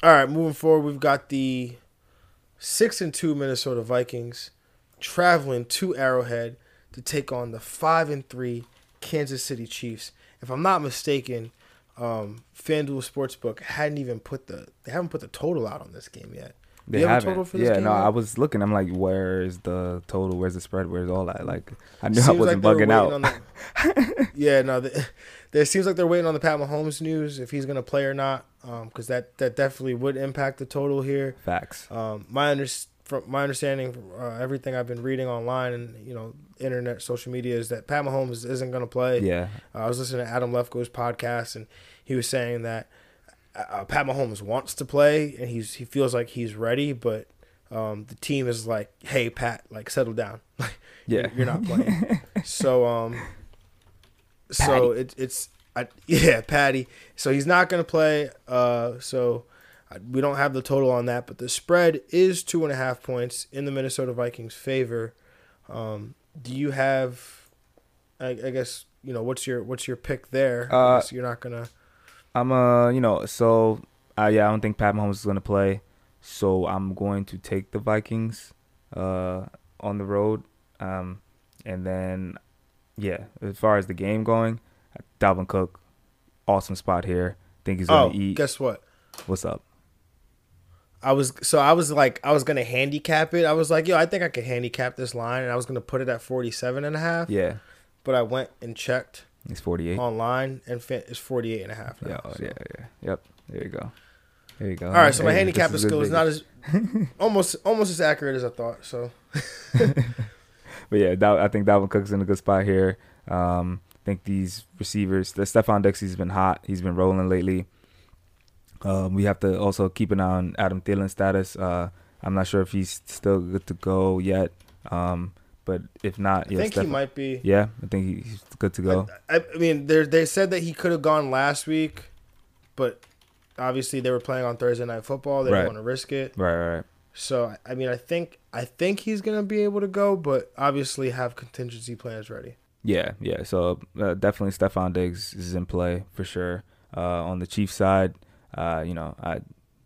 All right, moving forward, we've got the six and two Minnesota Vikings traveling to Arrowhead to take on the five and three Kansas City Chiefs. If I'm not mistaken, um, FanDuel Sportsbook hadn't even put the they haven't put the total out on this game yet. They have a haven't. total for this yeah, no? I was looking. I'm like, where's the total? Where's the spread? Where's all that? Like, I knew I wasn't were bugging out. the- yeah, no, the, there seems like they're waiting on the Pat Mahomes news if he's gonna play or not, because that that definitely would impact the total here. Facts. Um, my under, from my understanding, uh, everything I've been reading online and you know, internet, social media is that Pat Mahomes isn't going to play. Yeah. Uh, I was listening to Adam Lefko's podcast, and he was saying that uh, Pat Mahomes wants to play, and he's he feels like he's ready, but um, the team is like, "Hey, Pat, like settle down. Like, Yeah. you're not playing." so, um, so it, it's I, yeah, Patty. So he's not going to play. Uh, so uh, we don't have the total on that, but the spread is two and a half points in the Minnesota Vikings' favor. Um, do you have? I, I guess you know what's your what's your pick there. I Uh, you're not gonna. I'm uh, you know, so uh, yeah, I don't think Pat Mahomes is gonna play, so I'm going to take the Vikings, uh, on the road, um, and then, yeah, as far as the game going, Dalvin Cook, awesome spot here. Think he's Oh, gonna eat. guess what? What's up? I was so I was like I was gonna handicap it. I was like, yo, I think I could handicap this line, and I was gonna put it at 47 and a half. Yeah, But I went and checked he's 48. online, and fin- it's 48 and a half. yeah, Now, oh, so. yeah, yeah, yep. There you go. There you go. All right, so my Hey, handicap this skill is not as almost almost as accurate as I thought. So But yeah, Dal- I think Dalvin Cook's in a good spot here. Um, I think these receivers, the Stefon Diggs's been hot. He's been rolling lately. Um, we have to also keep an eye on Adam Thielen's status. Uh, I'm not sure if he's still good to go yet. Um, but if not, I think he might be. Yeah, I think he's good to go. I, I mean, they they said that he could have gone last week, but obviously they were playing on Thursday night football. They Right. didn't want to risk it. right, right. So I mean, I think I think he's gonna be able to go, but obviously have contingency plans ready. Yeah, yeah. So uh, definitely Stefon Diggs is in play for sure. Uh, on the Chiefs side, uh, you know, I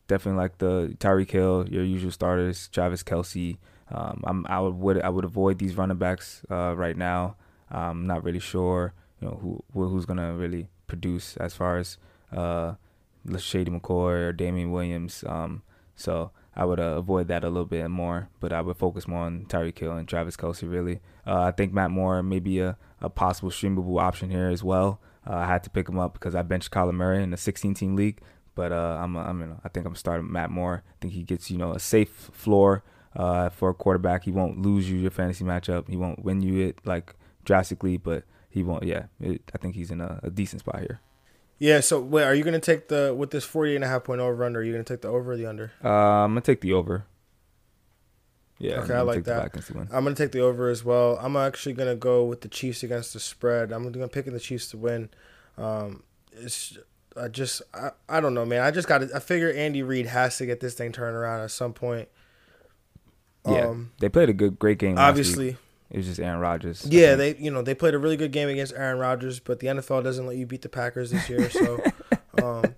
definitely like the Tyreek Hill, your usual starters, Travis Kelce. Um, I'm I would, I would avoid these running backs uh, right now. I'm not really sure, you know, who who- who's gonna really produce as far as uh, Shady McCoy or Damien Williams. Um, so I would uh, avoid that a little bit more, but I would focus more on Tyreek Hill and Travis Kelce. Really, uh, I think Matt Moore may be a, a possible streamable option here as well. Uh, I had to pick him up because I benched Kyler Murray in a 16-team league, but uh, I'm think I'm starting Matt Moore. I think he gets you know a safe floor uh, for a quarterback. He won't lose you your fantasy matchup. He won't win you it like drastically, but he won't. Yeah, it, I think he's in a, a decent spot here. Yeah. So wait, are you gonna take the with this 48 and a half point over under? Are you gonna take the over or the under? Uh, I'm gonna take the over. Yeah, Okay, I'm I like take that. I'm gonna take the over as well. I'm actually gonna go with the Chiefs against the spread. I'm gonna pick the Chiefs to win. Um, it's I just I, I don't know, man. I just got to I figure Andy Reid has to get this thing turned around at some point. Yeah, Um, they played a good, great game. obviously, it was just Aaron Rodgers. Yeah, they you know they played a really good game against Aaron Rodgers, but the NFL doesn't let you beat the Packers this year, so um,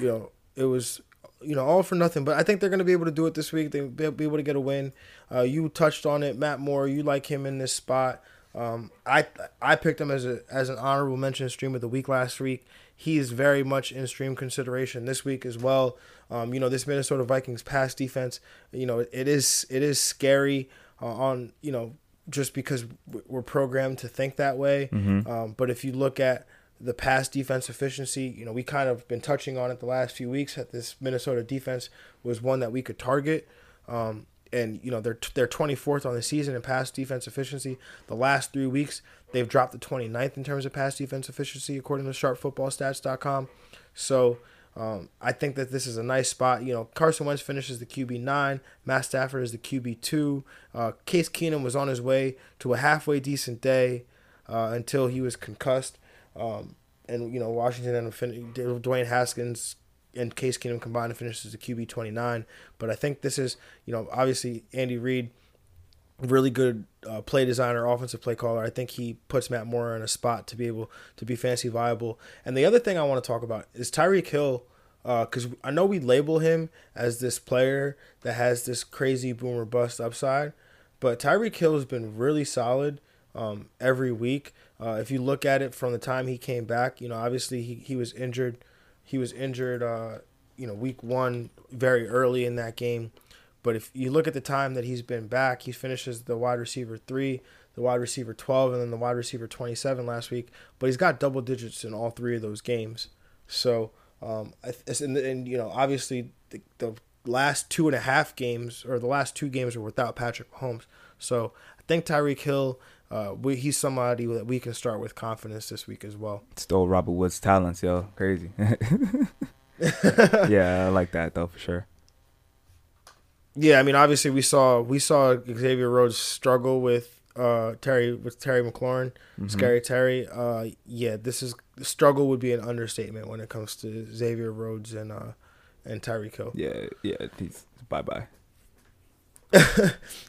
you know it was you know all for nothing. But I think they're going to be able to do it this week. They'll be able to get a win. Uh, you touched on it, Matt Moore. You like him in this spot. Um, I I picked him as a as an honorable mention stream of the week last week. He is very much in stream consideration this week as well. Um, you know this Minnesota Vikings pass defense. You know it is it is scary uh, on you know just because we're programmed to think that way. Um, but if you look at the pass defense efficiency, you know we kind of been touching on it the last few weeks. That this Minnesota defense was one that we could target. Um, and you know they're they're 24th on the season in pass defense efficiency. The last three weeks they've dropped to 29th in terms of pass defense efficiency according to SharpFootballStats.com. So um, I think that this is a nice spot. You know, Carson Wentz finishes the QB nine. Matt Stafford is the QB two. Uh, Case Keenum was on his way to a halfway decent day uh, until he was concussed. Um, and you know, Washington and Dwayne Haskins and Case Keenum combined finishes the QB twenty nine. But I think this is you know obviously Andy Reid really good uh, play designer, offensive play caller. I think he puts Matt Moore in a spot to be able to be fancy viable. And the other thing I want to talk about is Tyreek Hill, because uh, I know we label him as this player that has this crazy boomer bust upside, but Tyreek Hill has been really solid um, every week. Uh, if you look at it from the time he came back, you know, obviously he, he was injured. He was injured, uh, you know, week one very early in that game. But if you look at the time that he's been back, he finishes the wide receiver three, the wide receiver 12, and then the wide receiver 27 last week. But he's got double digits in all three of those games. So, um, and, and you know, obviously the, the last two and a half games or the last two games were without Patrick Mahomes. So I think Tyreek Hill, uh, we, he's somebody that we can start with confidence this week as well. Stole Robert Woods' talents, yo, crazy. yeah, I like that though for sure. Yeah, I mean, obviously we saw we saw Xavier Rhodes struggle with uh, Terry with Terry McLaurin, mm-hmm. scary Terry. Uh, yeah, this is struggle would be an understatement when it comes to Xavier Rhodes and uh, and Tyreek Hill. Yeah, yeah, he's bye bye. all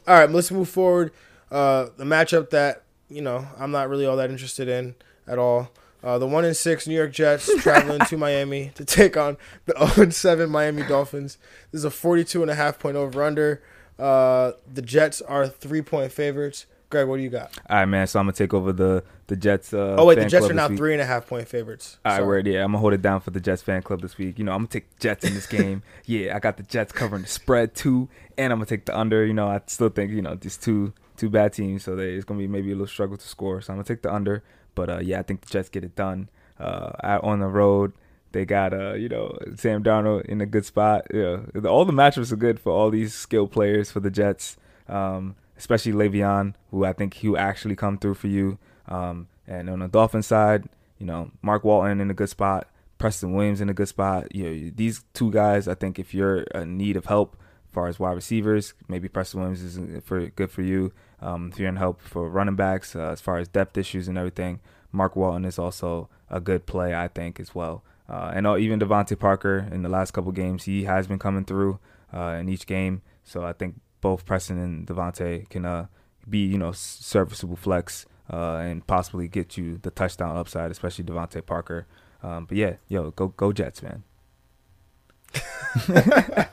right, let's move forward. Uh, the matchup that you know I'm not really all that interested in at all. Uh, the one in six New York Jets traveling to Miami to take on the 0 7 Miami Dolphins. This is a 42 and a half point over under. Uh, the Jets are three point favorites. Greg, what do you got? All right, man. So I'm gonna take over the the Jets. Uh, oh wait, the Jets are now three and a half point favorites. All right, word. Yeah, I'm gonna hold it down for the Jets fan club this week. You know, I'm gonna take Jets in this game. yeah, I got the Jets covering the spread too, and I'm gonna take the under. You know, I still think you know these two two bad teams, so they, it's gonna be maybe a little struggle to score. So I'm gonna take the under. But uh, yeah, I think the Jets get it done. Uh, out on the road, they got uh, you know Sam Darnold in a good spot. Yeah, all the matchups are good for all these skilled players for the Jets, um, especially Le'Veon, who I think he'll actually come through for you. Um, and on the Dolphin side, you know Mark Walton in a good spot, Preston Williams in a good spot. You know, these two guys, I think if you're in need of help as far as wide receivers, maybe Preston Williams is for good for you. Um, if you're in help for running backs, uh, as far as depth issues and everything, Mark Walton is also a good play, I think, as well. Uh, and uh, even DeVante Parker in the last couple games, he has been coming through uh, in each game. So I think both Preston and DeVante can uh, be, you know, serviceable flex uh, and possibly get you the touchdown upside, especially DeVante Parker. Um, but yeah, yo, go go Jets, man.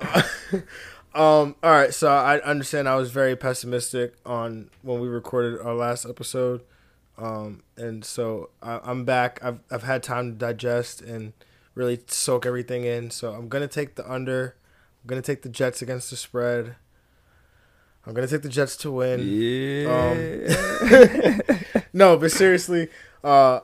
Um, all right, so I understand I was very pessimistic on when we recorded our last episode. Um, and so I, am back. I've I've had time to digest and really soak everything in. So I'm gonna take the under. I'm gonna take the Jets against the spread. I'm gonna take the Jets to win. Yeah. Um, no, but seriously, uh,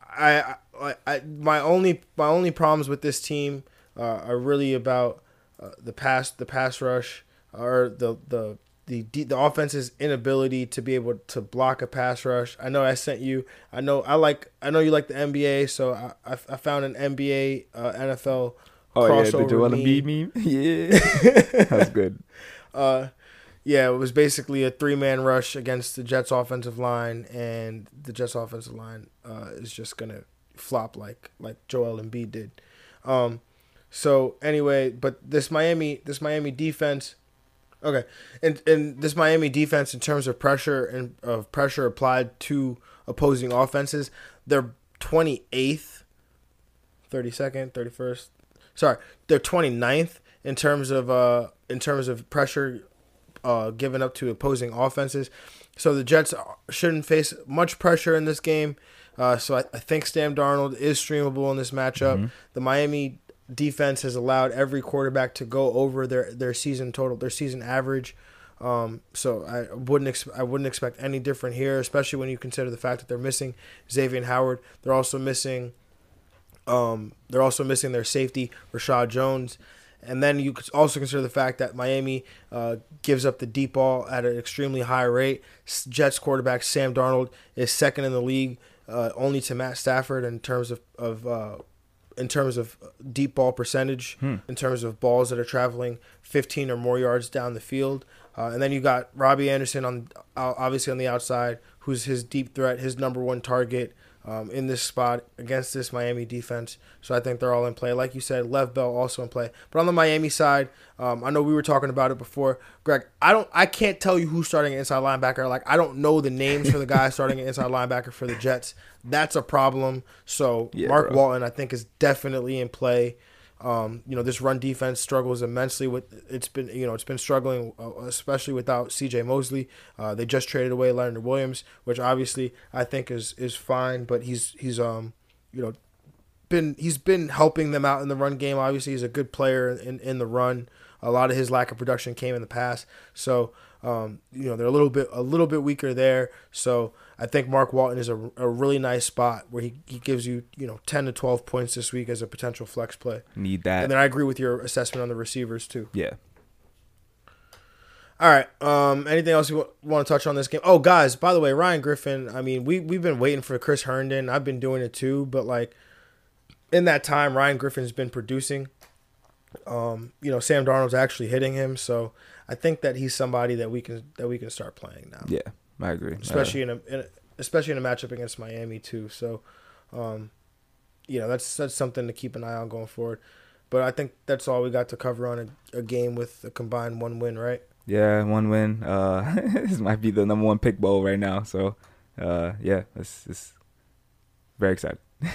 I, I, I, my only my only problems with this team uh, are really about uh, the pass the pass rush or the the the the offense's inability to be able to block a pass rush. I know I sent you. I know I like. I know you like the NBA, so I I, I found an NBA uh, NFL. Oh yeah, the Joel Embiid meme. Yeah, that's good. Uh, yeah, it was basically a three man rush against the Jets offensive line, and the Jets offensive line uh, is just gonna flop like like Joel Embiid did. Um, so anyway, but this Miami this Miami defense okay. And and this Miami defense in terms of pressure and of pressure applied to opposing offenses, they're 28th 32nd, 31st. Sorry, they're 29th in terms of uh in terms of pressure uh given up to opposing offenses. So the Jets shouldn't face much pressure in this game. Uh, so I, I think Sam Darnold is streamable in this matchup. Mm-hmm. The Miami defense has allowed every quarterback to go over their, their season total, their season average. Um, so I wouldn't ex- I wouldn't expect any different here, especially when you consider the fact that they're missing Xavier Howard. They're also missing um, they're also missing their safety Reshad Jones, And then you could also consider the fact that Miami uh, gives up the deep ball at an extremely high rate. Jets quarterback Sam Darnold is second in the league, uh, only to Matt Stafford in terms of of uh, in terms of deep ball percentage, Hmm. in terms of balls that are traveling 15 or more yards down the field. Uh, and then you got Robbie Anderson on uh, obviously on the outside, who's his deep threat, his number one target um, in this spot against this Miami defense. So I think they're all in play. Like you said, Lev Bell also in play. But on the Miami side, um, I know we were talking about it before, Greg. I don't, I can't tell you who's starting inside linebacker. Like I don't know the names for the guys starting inside linebacker for the Jets. That's a problem. So Yeah, Mark bro. Walton, I think, is definitely in play. Um, you know, this run defense struggles immensely with it's been you know it's been struggling uh, especially without C.J. Mosley. Uh, they just traded away Leonard Williams, which obviously I think is is fine, but he's he's um you know been he's been helping them out in the run game. Obviously, he's a good player in in the run. A lot of his lack of production came in the past, so um, you know they're a little bit a little bit weaker there. So I think Mark Walton is a, a really nice spot where he, he gives you you know ten to twelve points this week as a potential flex play. Need that. And then I agree with your assessment on the receivers too. yeah. All right. Um. Anything else you want to touch on this game? Oh, guys. By the way, Ryan Griffin. I mean, we we've been waiting for Chris Herndon. I've been doing it too, but like, in that time, Ryan Griffin's been producing. Um. You know, Sam Darnold's actually hitting him, so I think that he's somebody that we can that we can start playing now. Yeah. I agree. Especially in a, in a especially in a matchup against Miami too. So, um, you know, that's that's something to keep an eye on going forward. But I think that's all we got to cover on a, a game with a combined one win, right? Yeah, one win. Uh, this might be the number one pick bowl right now. So, uh, yeah, it's it's very excited.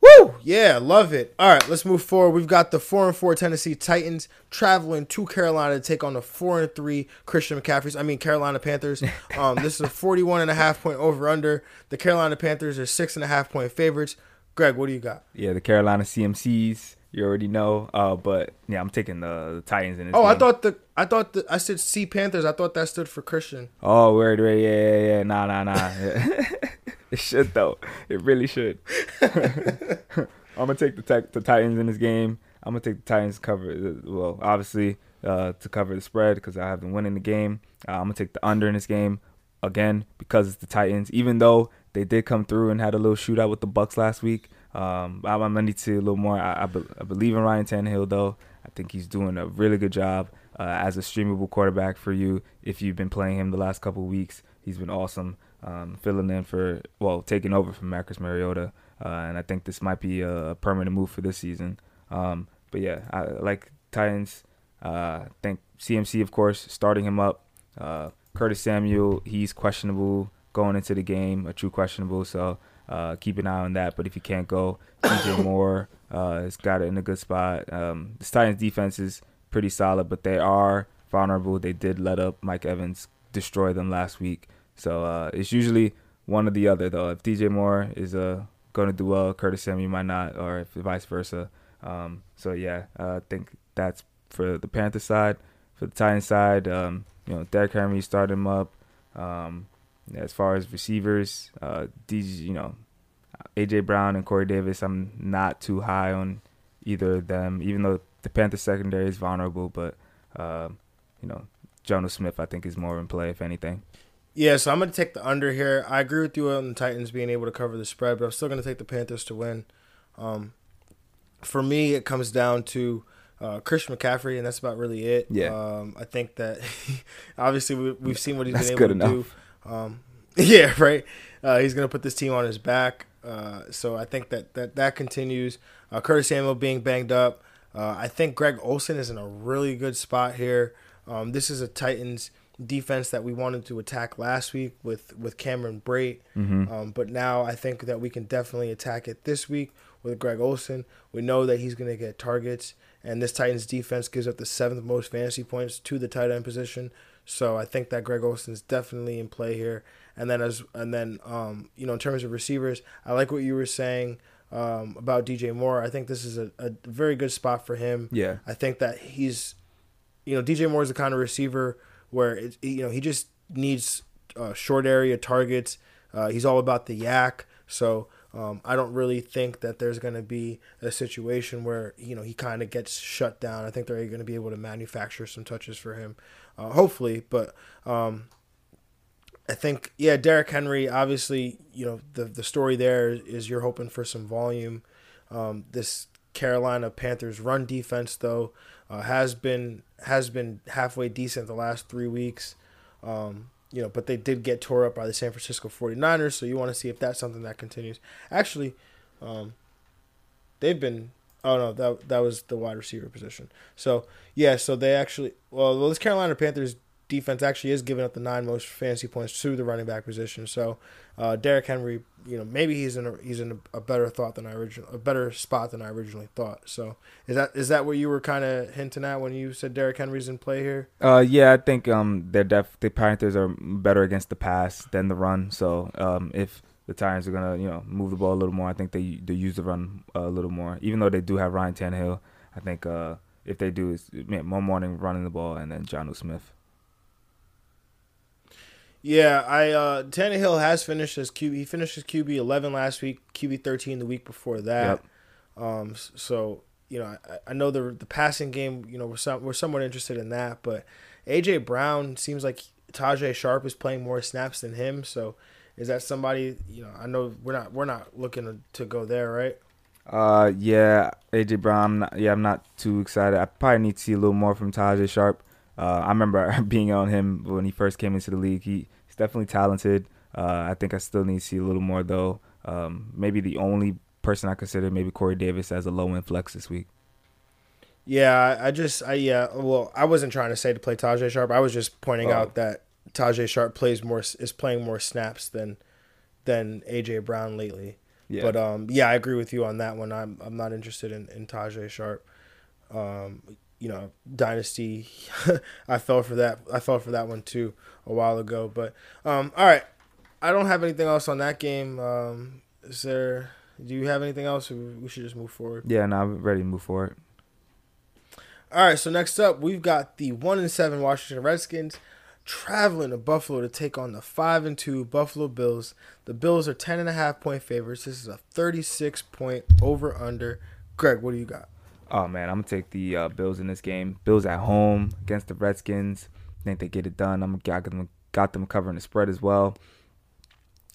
Woo! Yeah, love it. All right, let's move forward. We've got the four and four Tennessee Titans traveling to Carolina to take on the four and three Christian McCaffrey's. I mean Carolina Panthers. Um, this is a 41 and a half point over under. The Carolina Panthers are six and a half point favorites. Greg, what do you got? Yeah, the Carolina CMCs. You already know. Uh, but yeah, I'm taking the, the Titans in this. Oh, I thought the I thought the I said C Panthers. I thought that stood for Christian. Oh, word, word, yeah, yeah, yeah. Nah, nah, nah. it should though. It really should. I'm gonna take the the Titans in this game. I'm gonna take the Titans cover. Well, obviously uh, to cover the spread because I have them winning the game. Uh, I'm gonna take the under in this game again because it's the Titans. Even though they did come through and had a little shootout with the Bucks last week, um, I'm, I'm gonna need to a little more. I, I, be, I believe in Ryan Tannehill though. I think he's doing a really good job uh, as a streamable quarterback for you. If you've been playing him the last couple weeks, he's been awesome, um, filling in for well, taking over from Marcus Mariota, uh, and I think this might be a permanent move for this season. Um, but yeah, I like Titans. Uh, think CMC, of course, starting him up. Uh, Curtis Samuel, he's questionable going into the game, a true questionable. So uh, keep an eye on that. But if he can't go, DJ Moore uh, has got it in a good spot. Um, the Titans defense is pretty solid, but they are vulnerable. They did let up Mike Evans destroy them last week. So uh, it's usually one or the other, though. If DJ Moore is uh, going to do well, Curtis Samuel might not, or if vice versa. Um, so yeah, uh, I think that's for the Panther side. For the Titans side, um, you know, Derrick Henry started him up. Um, as far as receivers, uh, these, you know, AJ Brown and Corey Davis, I'm not too high on either of them, even though the Panther secondary is vulnerable. But, uh, you know, Jonnu Smith, I think, is more in play, if anything. Yeah, so I'm going to take the under here. I agree with you on the Titans being able to cover the spread, but I'm still going to take the Panthers to win. Um, for me, it comes down to uh, Christian McCaffrey, and that's about really it. Yeah. Um, I think that obviously we, we've seen what he's That's been good able to enough. do. Um, yeah, right. Uh, he's going to put this team on his back. Uh, so I think that that, that continues. Uh, Curtis Samuel being banged up. Uh, I think Greg Olsen is in a really good spot here. Um, this is a Titans defense that we wanted to attack last week with with Cameron Brate, um, but now I think that we can definitely attack it this week with Greg Olsen. We know that he's going to get targets, and this Titans defense gives up the seventh most fantasy points to the tight end position. So I think that Greg Olsen is definitely in play here. And then as and then um, you know in terms of receivers, I like what you were saying um, about DJ Moore. I think this is a, a very good spot for him. Yeah. I think that he's, you know, DJ Moore is the kind of receiver where it, you know he just needs uh, short area targets. Uh, he's all about the YAC. So Um, I don't really think that there's going to be a situation where you know he kind of gets shut down. I think they're going to be able to manufacture some touches for him, uh, hopefully. But um, I think yeah, Derrick Henry. Obviously, you know the the story there is you're hoping for some volume. Um, this Carolina Panthers run defense though uh, has been has been halfway decent the last three weeks. Um, you know, but they did get tore up by the San Francisco 49ers, so you want to see if that's something that continues. Actually, um, they've been oh no, that that was the wide receiver position. So, yeah, so they actually well, this Carolina Panthers defense actually is giving up the nine most fantasy points to the running back position. So, uh, Derrick Henry, you know, maybe he's in a, he's in a, a better thought than I originally a better spot than I originally thought. So, is that is that what you were kind of hinting at when you said Derrick Henry's in play here? Uh, yeah, I think um they're def the Panthers are better against the pass than the run. So, um, if the Titans are gonna you know move the ball a little more, I think they they use the run a little more. Even though they do have Ryan Tannehill, I think uh if they do is more morning running the ball and then Jonnu Smith. Yeah, I uh Tannehill has finished as QB. He finished as QB eleven last week, QB thirteen the week before that. Yep. Um, so you know, I, I know the the passing game. You know, we're some we're somewhat interested in that, but AJ Brown seems like Tajae Sharpe is playing more snaps than him. So is that somebody? You know, I know we're not we're not looking to, to go there, right? Uh, yeah, AJ Brown. I'm not, yeah, I'm not too excited. I probably need to see a little more from Tajae Sharpe. Uh, I remember being on him when he first came into the league. He, he's definitely talented. Uh, I think I still need to see a little more though. Um, maybe the only person I consider maybe Corey Davis as a low end flex this week. Yeah, I just I yeah. Well, I wasn't trying to say to play Tajae Sharpe. I was just pointing oh. out that Tajae Sharpe plays more is playing more snaps than than AJ Brown lately. Yeah. But um, yeah, I agree with you on that one. I'm I'm not interested in in Tajae Sharpe. Um, you know, Dynasty. I fell for that. I fell for that one too a while ago. But um, all right, I don't have anything else on that game. Um, is there? Do you have anything else? we should just move forward. Yeah, now I'm ready to move forward. All right, so next up we've got the one and seven Washington Redskins traveling to Buffalo to take on the five and two Buffalo Bills. The Bills are ten and a half point favorites. This is a thirty six point over under. Greg, what do you got? Oh man, I'm gonna take the uh, Bills in this game. Bills at home against the Redskins. I think they get it done. I'm got them got them covering the spread as well.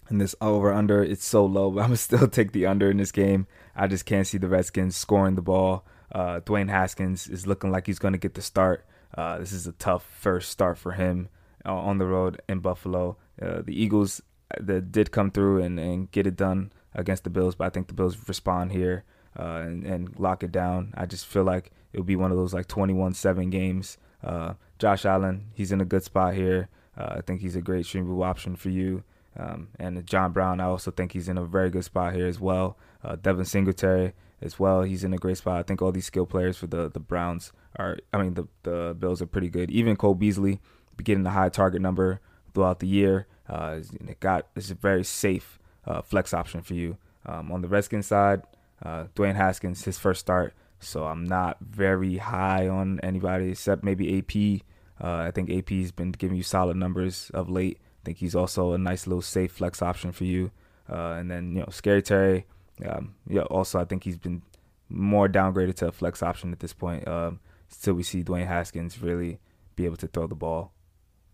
And this over under, it's so low, but I'm gonna still take the under in this game. I just can't see the Redskins scoring the ball. Uh, Dwayne Haskins is looking like he's gonna get the start. Uh, this is a tough first start for him uh, on the road in Buffalo. Uh, the Eagles uh, that did come through and, and get it done against the Bills, but I think the Bills respond here uh, and, and, lock it down. I just feel like it'll be one of those like 21-7 games. Uh, Josh Allen, he's in a good spot here. Uh, I think he's a great streamable option for you. Um, and John Brown, I also think he's in a very good spot here as well. Uh, Devin Singletary as well, he's in a great spot. I think all these skill players for the the Browns are, I mean, the the Bills are pretty good. Even Cole Beasley, getting a high target number throughout the year. Uh, it got it's a very safe uh, flex option for you. Um, on the Redskins side, uh, Dwayne Haskins, his first start. So I'm not very high on anybody except maybe AP. Uh, I think AP's been giving you solid numbers of late. I think he's also a nice little safe flex option for you. Uh, and then you know, Scary Terry. Um, yeah, also I think he's been more downgraded to a flex option at this point. Um, until we see Dwayne Haskins really be able to throw the ball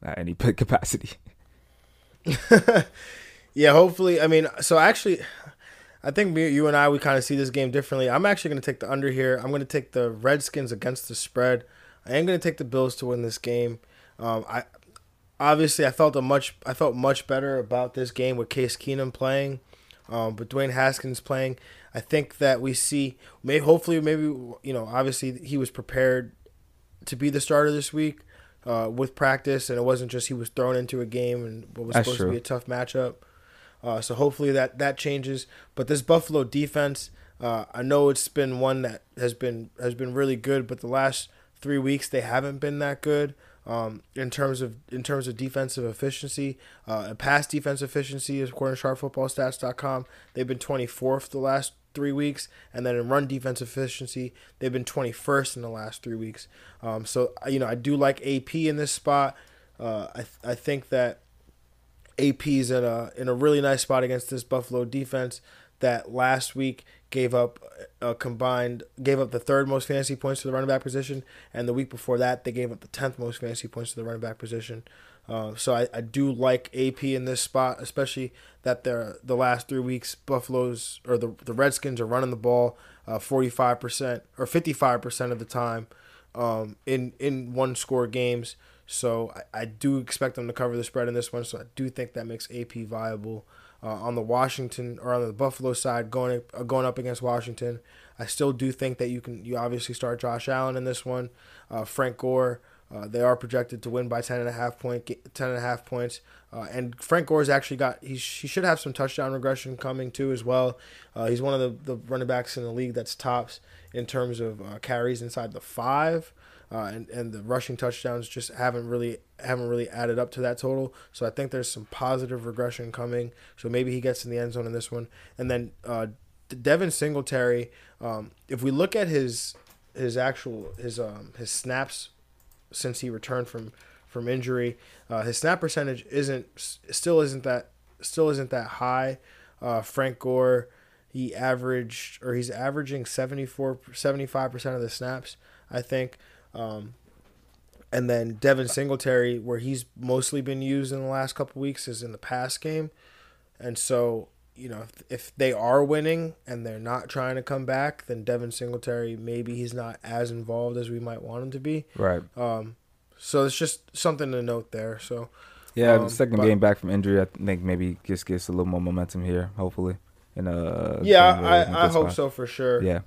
at any capacity. yeah, hopefully. I mean, so actually, I think me, you and I, we kind of see this game differently. I'm actually going to take the under here. I'm going to take the Redskins against the spread. I am going to take the Bills to win this game. Um, I obviously I felt a much I felt much better about this game with Case Keenum playing, um, but Dwayne Haskins playing. I think that we see may hopefully maybe you know obviously he was prepared to be the starter this week uh, with practice, and it wasn't just he was thrown into a game and what was That's supposed true. to be a tough matchup. Uh, so hopefully that that changes. But this Buffalo defense, uh, I know it's been one that has been has been really good, but the last three weeks they haven't been that good. Um, in terms of in terms of defensive efficiency, uh, pass defense efficiency, according to SharpFootballStats.com, they've been 24th the last three weeks, and then in run defense efficiency, they've been 21st in the last three weeks. Um, so you know I do like AP in this spot. Uh, I th- I think that AP's in a in a really nice spot against this Buffalo defense. that last week gave up a combined gave up the third most fantasy points to the running back position, and the week before that they gave up the tenth most fantasy points to the running back position. Uh, so I, I do like AP in this spot, especially that the the last three weeks Buffaloes or the the Redskins are running the ball forty five percent or fifty five percent of the time um, in in one score games. So I, I do expect them to cover the spread in this one. So I do think that makes AP viable. Uh, on the Washington or on the Buffalo side, going uh, going up against Washington, I still do think that you can you obviously start Josh Allen in this one. Uh, Frank Gore, uh, they are projected to win by 10 and a half point 10 and a half points. Uh, and Frank Gore's actually got he, he should have some touchdown regression coming too as well. Uh, he's one of the, the running backs in the league that's tops in terms of carries inside the five uh, and and the rushing touchdowns just haven't really haven't really added up to that total. So I think there's some positive regression coming. So maybe he gets in the end zone in this one. And then uh, Devin Singletary, um, if we look at his his actual his um his snaps since he returned from from injury, uh, his snap percentage isn't still isn't that still isn't that high. Uh, Frank Gore, he averaged or he's averaging 74 75% of the snaps, I think. Um, and then Devin Singletary, where he's mostly been used in the last couple weeks, is in the pass game. And so, you know, if, if they are winning and they're not trying to come back, then Devin Singletary maybe he's not as involved as we might want him to be. Right. Um, so it's just something to note there. So yeah, um, second but, game back from injury, I think maybe just gets a little more momentum here. Hopefully, in a yeah, I, I hope spot. so for sure. Yeah,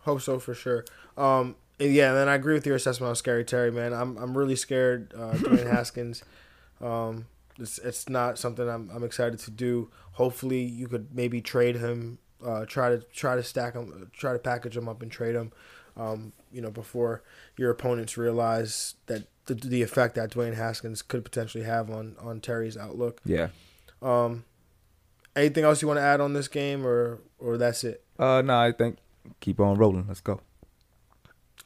hope so for sure. Um, yeah, and I agree with your assessment on Scary Terry, man. I'm I'm really scared. Uh, Dwayne Haskins. Um, it's it's not something I'm I'm excited to do. Hopefully, you could maybe trade him. Uh, try to try to stack him, try to package him up and trade him. Um, you know, before your opponents realize that the, the effect that Dwayne Haskins could potentially have on on Terry's outlook. Yeah. Um, anything else you want to add on this game, or or that's it? Uh, no, I think keep on rolling. Let's go.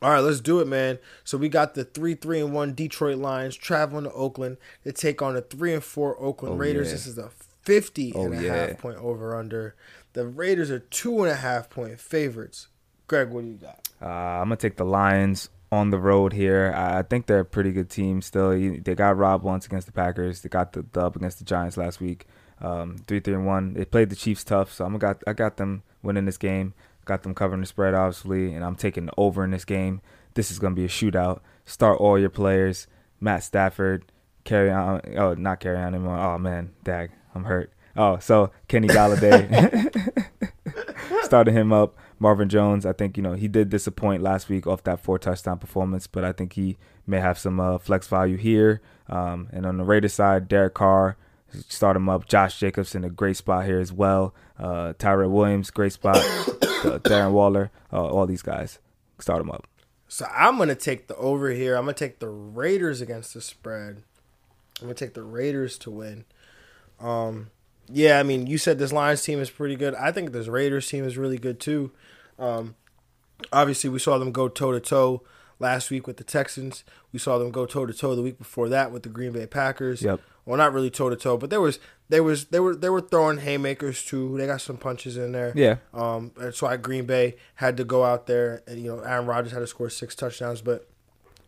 All right, let's do it, man. So we got the three, three, and one Detroit Lions traveling to Oakland to take on the three and four Oakland oh, Raiders. Yeah. This is a 50 oh, and a yeah. half point over under. The Raiders are two and a half point favorites. Greg, what do you got? Uh, I'm gonna take the Lions on the road here. I think they're a pretty good team still. They got robbed once against the Packers. They got the dub against the Giants last week. Um, three, three, and one. They played the Chiefs tough, so I'm got I got them winning this game. Got them covering the spread, obviously, and I'm taking the over in this game. This is going to be a shootout. Start all your players. Matt Stafford, carry on. Oh, not carry on anymore. Oh, man. Dag. I'm hurt. Oh, so Kenny Golladay. started him up. Marvin Jones, I think, you know, he did disappoint last week off that four touchdown performance, but I think he may have some uh, flex value here. Um, and on the Raiders side, Derek Carr, start him up. Josh Jacobs in a great spot here as well. Uh, Tyrell Williams, great spot. Darren Waller, uh, all these guys. Start them up. So I'm gonna take the over here. I'm gonna take the Raiders against the spread. I'm gonna take the Raiders to win. Um, yeah, I mean, you said this Lions team is pretty good. I think this Raiders team is really good too. Um, obviously, we saw them go toe to toe last week with the Texans. We saw them go toe to toe the week before that with the Green Bay Packers. Yep. Well, not really toe to toe, but there was there was they were they were throwing haymakers too. They got some punches in there. Yeah. Um. That's why Green Bay had to go out there, and you know Aaron Rodgers had to score six touchdowns, but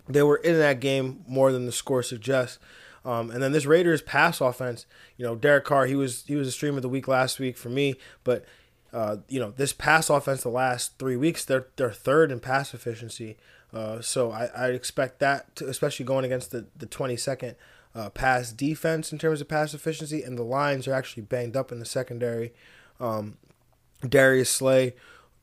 they were in that game more than the score suggests. Um, and then this Raiders pass offense, you know, Derek Carr, he was he was a stream of the week last week for me, but uh, you know, this pass offense the last three weeks, they're they're third in pass efficiency. Uh, so I, I expect that, to, especially going against the the twenty second uh, pass defense in terms of pass efficiency, and the lines are actually banged up in the secondary. Um, Darius Slay,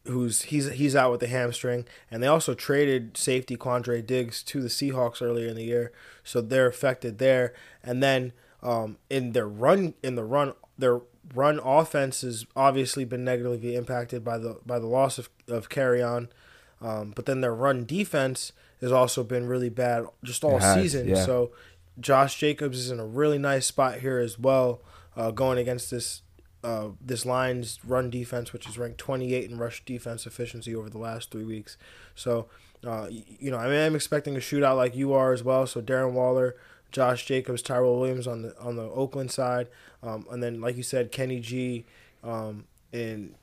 who's he's he's out with the hamstring, and they also traded safety Quandre Diggs to the Seahawks earlier in the year, so they're affected there. And then um, in their run in the run their run offense has obviously been negatively impacted by the by the loss of of Kerryon, um, but then their run defense has also been really bad just all has, season. Yeah. So Josh Jacobs is in a really nice spot here as well, uh, going against this uh, this Lions run defense, which is ranked 28 in rush defense efficiency over the last three weeks. So, uh, you know, I mean, I'm expecting a shootout like you are as well. So Darren Waller, Josh Jacobs, Tyrell Williams on the on the Oakland side, um, and then like you said, Kenny G, um, and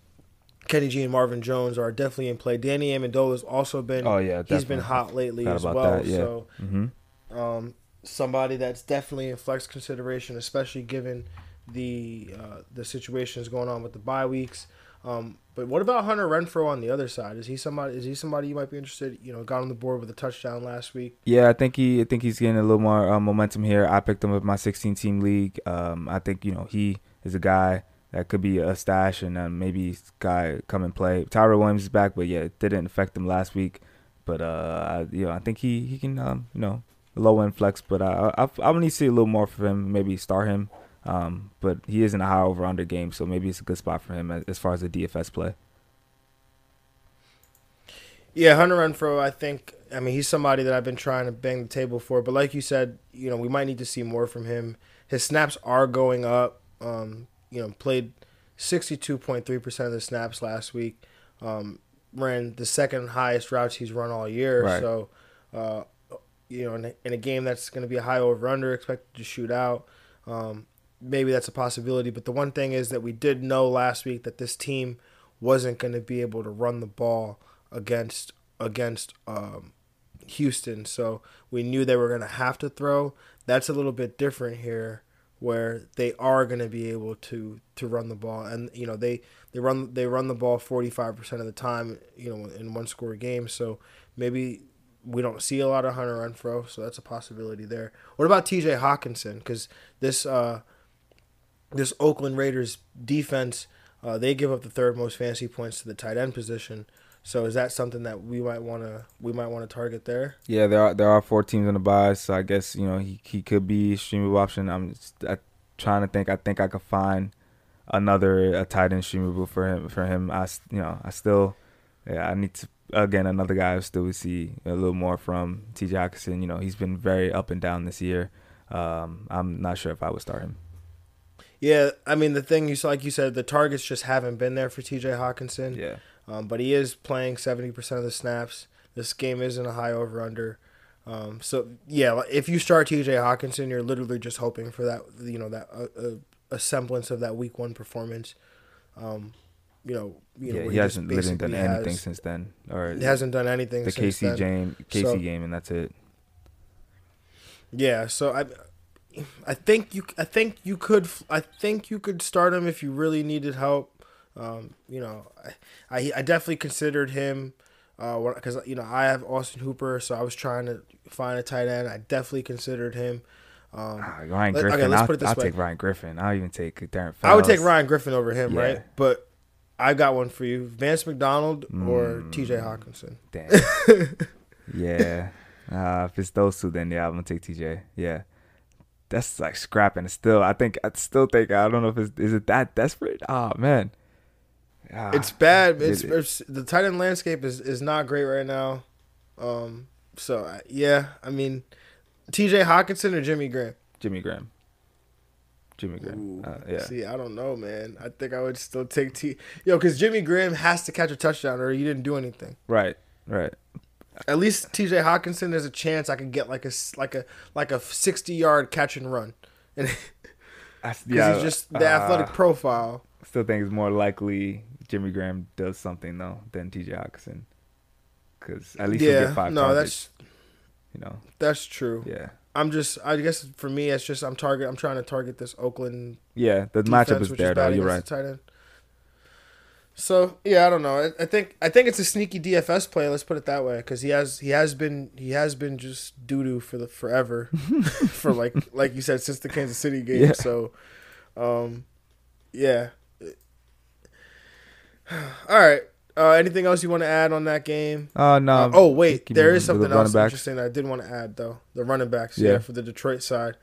Kenny G and Marvin Jones are definitely in play. Danny Amendola's also been. Oh yeah, he's been hot lately Forgot as well. that, yeah. So Mm-hmm. um, somebody that's definitely in flex consideration, especially given the uh, the situations going on with the bye weeks. Um, but what about Hunter Renfrow on the other side? Is he somebody? Is he somebody you might be interested? You know, got on the board with a touchdown last week. Yeah, I think he I think he's getting a little more uh, momentum here. I picked him up my 16 team league. Um, I think you know he is a guy that could be a stash and uh, maybe guy come and play. Tyra Williams is back, but yeah, it didn't affect him last week. But uh, I, you know, I think he he can um, you know low end flex, but I I I need to see a little more from him. Maybe start him. Um, but he is in a high over under game, so maybe it's a good spot for him as, far as the DFS play. Yeah, Hunter Renfrow. I think. I mean, he's somebody that I've been trying to bang the table for. But like you said, you know, we might need to see more from him. His snaps are going up. Um, you know, played sixty-two point three percent of the snaps last week. Um, ran the second highest routes he's run all year. Right. So, uh, you know, in a, in a game that's going to be a high over under, expected to shoot out. Um, maybe that's a possibility. But the one thing is that we did know last week that this team wasn't going to be able to run the ball against against um, Houston. So we knew they were going to have to throw. That's a little bit different here, where they are going to be able to to run the ball, and you know they they run they run the ball forty five percent of the time. You know, in one score game. So maybe. We don't see a lot of Hunter Renfrow, so that's a possibility there. What about T.J. Hockenson? Because this uh, this Oakland Raiders defense, uh, they give up the third most fantasy points to the tight end position. So is that something that we might want to we might want to target there? Yeah, there are there are four teams on the buy, so I guess you know he he could be a streamable option. I'm just, I, trying to think. I think I could find another a tight end streamable for him. For him, I you know I still yeah I need to again another guy I still would see a little more from T.J. Hockenson. You know he's been very up and down this year. Um, I'm not sure if I would start him. Yeah, I mean the thing you like you said the targets just haven't been there for T.J. Hockenson. Yeah, Um, but he is playing seventy percent of the snaps. This game isn't a high over under. Um, so yeah, if you start T.J. Hockenson, you're literally just hoping for that you know that uh, uh, a semblance of that week one performance. Um, you know, you yeah, where he hasn't literally done anything has- since then, or He hasn't done anything the since KC then. game, KC So- game, and that's it. Yeah, so I, I think you, I think you could, I think you could start him if you really needed help. Um, you know, I, I, I definitely considered him, uh, because you know I have Austin Hooper, so I was trying to find a tight end. I definitely considered him. Um, Ah, Ryan let- okay, Griffin. let's I'll, put it this I'll way. take Ryan Griffin. I'll even take Darren. I would take Ryan Griffin over him, Yeah. right? But I got one for you: Vance McDonald or Mm. T.J. Hockenson. Damn. yeah. Uh, if it's those two, then yeah, I'm gonna take TJ. Yeah. That's like scrapping. It's still, I think, I still think, I don't know if it's, is it that desperate? Oh man. Ah, It's bad. It's, it- it's the tight end landscape is, is not great right now. Um, so yeah, I mean, T.J. Hockenson or Jimmy Graham. Jimmy Graham. Jimmy Graham. Uh, yeah. See, I don't know, man. I think I would still take T. Yo, because Jimmy Graham has to catch a touchdown, or you didn't do anything. Right. Right. At least T.J. Hockenson, there's a chance I could get like a like a like a 60 yard catch and run, and because yeah, he's just the uh, athletic profile. Still think it's more likely Jimmy Graham does something though than TJ Hockenson. Because at least Yeah, get five no, targets. that's You know. that's true. Yeah. I'm just, I guess for me, it's just I'm target. I'm trying to target this Oakland Yeah. The defense, matchup is there though. You're right. tight end. So yeah, I don't know. I, I think I think it's a sneaky DFS play. Let's put it that way, because he has he has been he has been just doo doo for the forever, for like like you said since the Kansas City game. Yeah. So, um, yeah. All right. Uh, anything else you want to add on that game? Oh no. Uh, oh wait, there is there moving is to the something else backs. interesting that I did want to add though. The running backs, yeah, Yeah. for the Detroit side.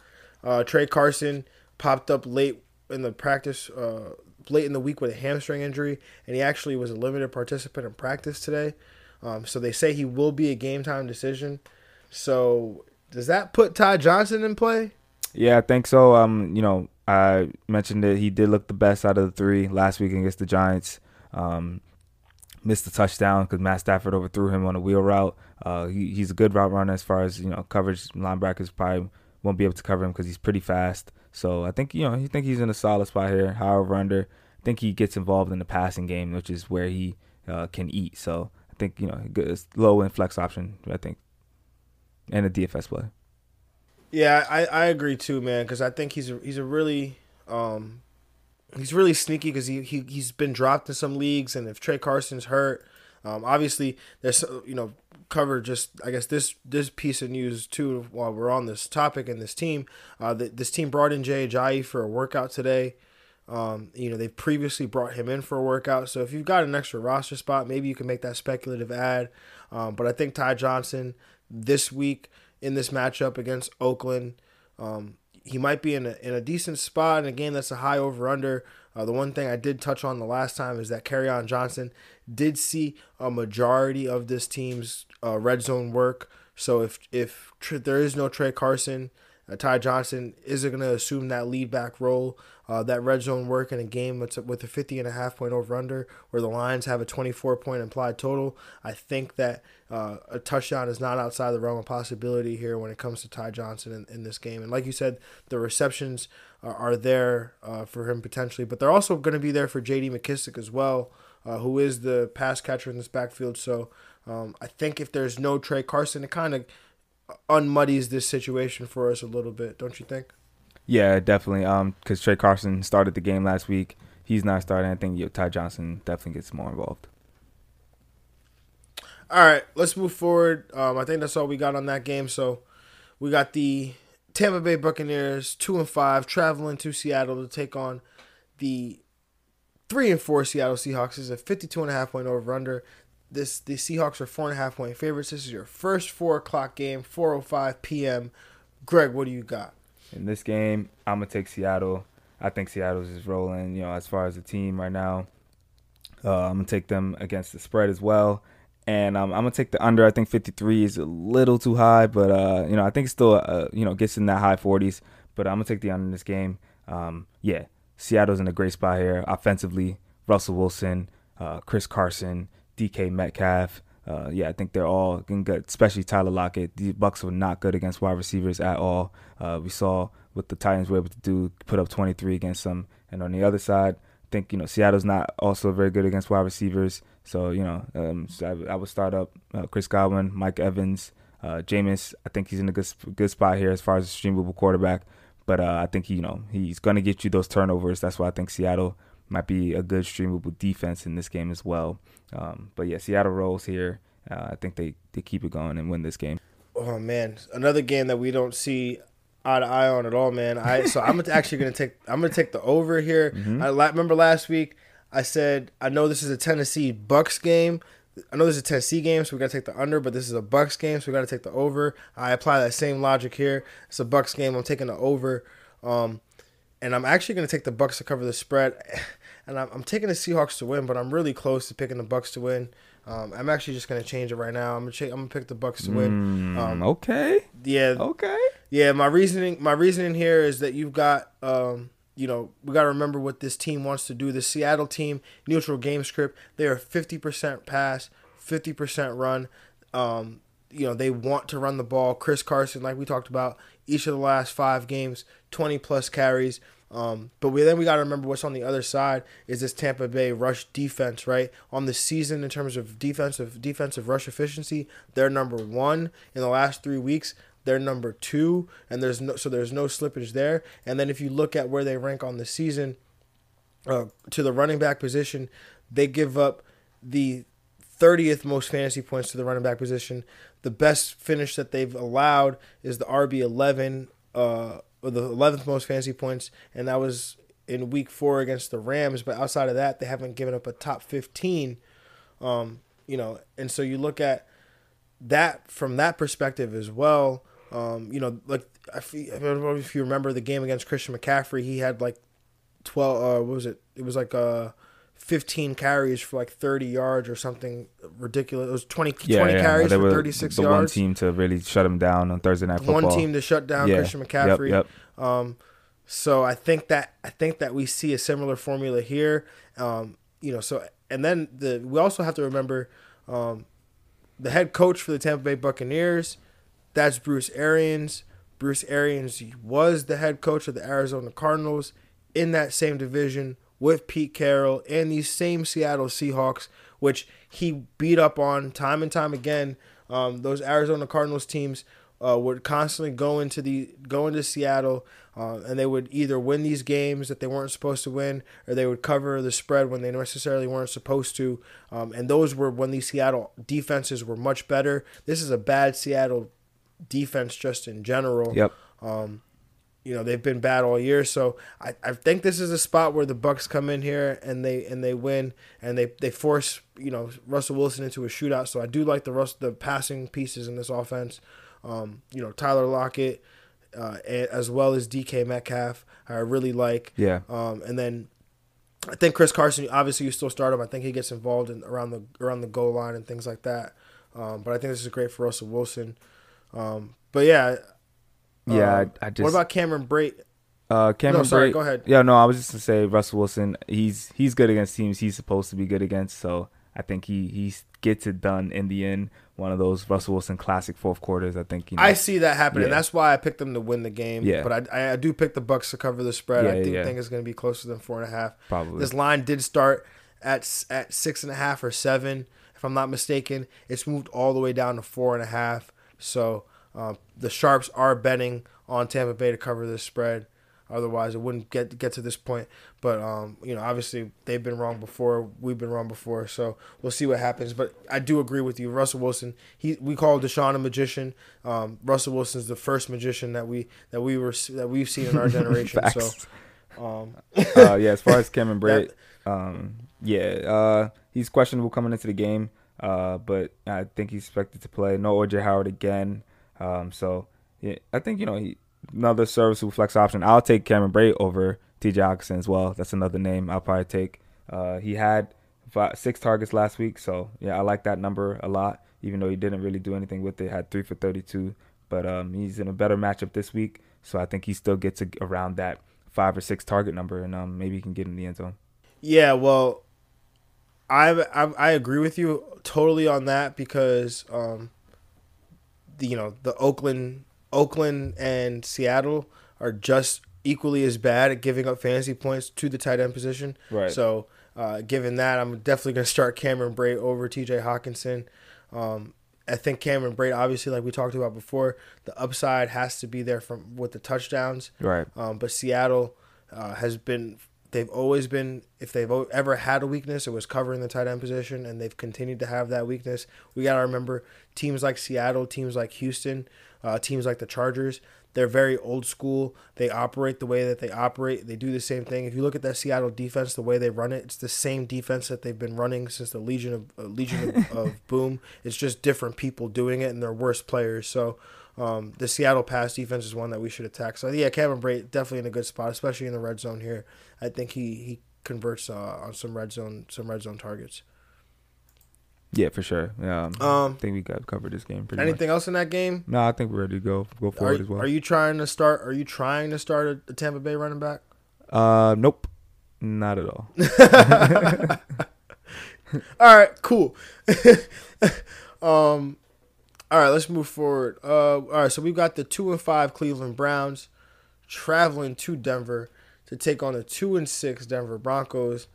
Uh, Tra Carson popped up late in the practice, uh, late in the week with a hamstring injury, and he actually was a limited participant in practice today. Um, so they say he will be a game time decision. So does that put Ty Johnson in play? Yeah, I think so. Um, you know, I mentioned that he did look the best out of the three last week against the Giants. Um, missed the touchdown because Matt Stafford overthrew him on a wheel route. Uh, he, he's a good route runner as far as you know coverage. Linebackers probably won't be able to cover him because he's pretty fast. So I think you know, you think he's in a solid spot here. However, under I think he gets involved in the passing game, which is where he uh, can eat. So I think you know it's low and flex option. I think, and a DFS play. Yeah, I, I agree too, man. Because I think he's a, he's a really um, he's really sneaky because he, he he's been dropped in some leagues, and if Tra Carson's hurt, um, obviously there's you know cover just I guess this this piece of news too while we're on this topic and this team. Uh, this team brought in Jay Ajayi for a workout today. Um, you know they've previously brought him in for a workout, so if you've got an extra roster spot, maybe you can make that speculative ad. Um, but I think Ty Johnson this week in this matchup against Oakland. Um, he might be in a, in a decent spot in a game that's a high over under. Uh, the one thing I did touch on the last time is that Kerryon Johnson did see a majority of this team's uh, red zone work. So if if there is no Tra Carson, uh, Ty Johnson isn't going to assume that lead back role, uh, that red zone work in a game with, with a 50 and a half point over under, where the Lions have a 24 point implied total. I think that uh, a touchdown is not outside the realm of possibility here when it comes to Ty Johnson in, in this game. And like you said, the receptions are, are there uh, for him potentially, but they're also going to be there for J.D. McKissick as well, uh, who is the pass catcher in this backfield. So um, I think if there's no Tra Carson, it kind of unmuddies this situation for us a little bit, don't you think? Yeah, definitely. Um, because Tra Carson started the game last week. He's not starting. I think Ty Johnson definitely gets more involved. All right, let's move forward. Um, I think that's all we got on that game. So we got the Tampa Bay Buccaneers two and five traveling to Seattle to take on the three and four Seattle Seahawks. This is a 52 and a half point over under. This the Seahawks are four and a half point favorites. This is your first four o'clock game, 4:05 p.m. Greg, what do you got? In this game, I'm gonna take Seattle. I think Seattle's just rolling. You know, as far as the team right now, uh, I'm gonna take them against the spread as well. And um, I'm gonna take the under. I think 53 is a little too high, but uh, you know I think it's still uh, you know gets in that high 40s. But I'm gonna take the under in this game. Um, yeah, Seattle's in a great spot here offensively. Russell Wilson, uh, Chris Carson, DK Metcalf. Uh, yeah, I think they're all good, especially Tyler Lockett. The Bucks were not good against wide receivers at all. Uh, we saw what the Titans were able to do, put up 23 against them. And on the other side, I think you know Seattle's not also very good against wide receivers. So you know, um, so I, I, would start up uh, Chris Godwin, Mike Evans, uh, Jameis. I think he's in a good good spot here as far as a streamable quarterback. But uh, I think he, you know he's going to get you those turnovers. That's why I think Seattle might be a good streamable defense in this game as well. Um, but yeah, Seattle rolls here. Uh, I think they, they keep it going and win this game. Oh man, another game that we don't see eye to eye on at all, man. I so I'm actually gonna take I'm gonna take the over here. Mm-hmm. I remember last week I said I know this is a Tennessee Bucks game. I know this is a Tennessee game, so we gotta take the under. But this is a Bucks game, so we gotta take the over. I apply that same logic here. It's a Bucks game. I'm taking the over, um, and I'm actually gonna take the Bucks to cover the spread. And I'm, I'm taking the Seahawks to win, but I'm really close to picking the Bucks to win. Um, I'm actually just gonna change it right now. I'm gonna, ch- I'm gonna pick the Bucks to win. Mm, um, okay. Yeah. Okay. Yeah. My reasoning, my reasoning here is that you've got, um, you know, we got to remember what this team wants to do. The Seattle team, neutral game script, they are 50% pass, 50% run. Um, you know, they want to run the ball. Chris Carson, like we talked about, each of the last five games, 20 plus carries. Um, but we, then we got to remember what's on the other side is this Tampa Bay rush defense, right? On the season in terms of defensive defensive rush efficiency, they're number one in the last three weeks. They're number two, and there's no so there's no slippage there. And then if you look at where they rank on the season, uh, to the running back position, they give up the 30th most fantasy points to the running back position. The best finish that they've allowed is the RB 11. Uh, the 11th most fantasy points, and that was in week four against the Rams. But outside of that, they haven't given up a top 15. Um, you know, and so you look at that from that perspective as well. Um, you know, like I, if you remember the game against Christian McCaffrey, he had like 12. Uh, what was it? It was like uh 15 carries for like 30 yards or something ridiculous. It was 20, yeah, 20 yeah. carries for 36 the yards. one team to really shut him down on Thursday night football. One team to shut down yeah. Christian McCaffrey. Yep, yep. Um, so I think that I think that we see a similar formula here. Um, you know, so and then the we also have to remember um, the head coach for the Tampa Bay Buccaneers. That's Bruce Arians. Bruce Arians was the head coach of the Arizona Cardinals in that same division with Pete Carroll and these same Seattle Seahawks, which he beat up on time and time again. Um, those Arizona Cardinals teams uh, would constantly go into the go into Seattle, uh, and they would either win these games that they weren't supposed to win, or they would cover the spread when they necessarily weren't supposed to. Um, and those were when these Seattle defenses were much better. This is a bad Seattle defense just in general. Yep. Um, you know they've been bad all year, so I, I think this is a spot where the Bucks come in here and they and they win and they, they force you know Russell Wilson into a shootout. So I do like the rest the passing pieces in this offense. Um, you know Tyler Lockett, uh, as well as DK Metcalf. I really like. Yeah. Um, and then I think Chris Carson. Obviously, you still start him. I think he gets involved in around the around the goal line and things like that. Um, but I think this is great for Russell Wilson. Um, but yeah, Yeah, um, I, I just what about Cameron Brate? uh Cameron No, sorry, Brate- go ahead. Yeah, no, I was just gonna say Russell Wilson. He's he's good against teams he's supposed to be good against. So I think he he gets it done in the end. One of those Russell Wilson classic fourth quarters. I think you know. I see that happening. Yeah. That's why I picked them to win the game. Yeah. But I, I, I do pick the Bucks to cover the spread. Yeah, I think, yeah. think it's going to be closer than four and a half. Probably. This line did start at at six and a half or seven, if I'm not mistaken. It's moved all the way down to four and a half. So um, the sharps are betting on Tampa Bay to cover this spread. Otherwise, it wouldn't get get to this point. But um, you know, obviously they've been wrong before. We've been wrong before. So we'll see what happens. But I do agree with you, Russell Wilson. He we call Deshaun a magician. Um, Russell Wilson's the first magician that we that we were that we've seen in our generation. so um, uh, yeah, as far as Cameron Brate, um, yeah, uh, he's questionable coming into the game, uh, but I think he's expected to play. No OJ Howard again, um, so yeah, I think you know he, another serviceable flex option. I'll take Cameron Brate over T.J. Hockenson as well. That's another name I'll probably take. Uh, he had five, six targets last week, so yeah, I like that number a lot. Even though he didn't really do anything with it, had three for 32, but um, he's in a better matchup this week, so I think he still gets a, around that five or six target number, and um, maybe he can get in the end zone. Yeah, well, I I, agree with you totally on that because um, you know the Oakland Oakland and Seattle are just equally as bad at giving up fantasy points to the tight end position. Right. So, uh, given that, I'm definitely going to start Cameron Brate over T.J. Hockenson. Um, I think Cameron Brate, obviously, like we talked about before, the upside has to be there from with the touchdowns. Right. Um, but Seattle uh, has been, they've always been, if they've ever had a weakness, it was covering the tight end position, and they've continued to have that weakness. We got to remember teams like Seattle, teams like Houston, uh, teams like the Chargers, they're very old school. They operate the way that they operate. They do the same thing. If you look at that Seattle defense, the way they run it, it's the same defense that they've been running since the Legion of uh, Legion of, of Boom. It's just different people doing it, and they're worse players. So um, the Seattle pass defense is one that we should attack. So yeah, Kevin Bray definitely in a good spot, especially in the red zone here. I think he he converts uh, on some red zone some red zone targets. Yeah, for sure. Yeah, um, Um, I think we got covered this game pretty Anything else in that game? No, I think we're ready to go go Are, forward as well. are you trying to start? Are you trying to start a, a Tampa Bay running back? uh, nope, not at all. All right, cool. um, all right, let's move forward. Uh, all right, so we've got the two and five Cleveland Browns traveling to Denver to take on the two and six Denver Broncos.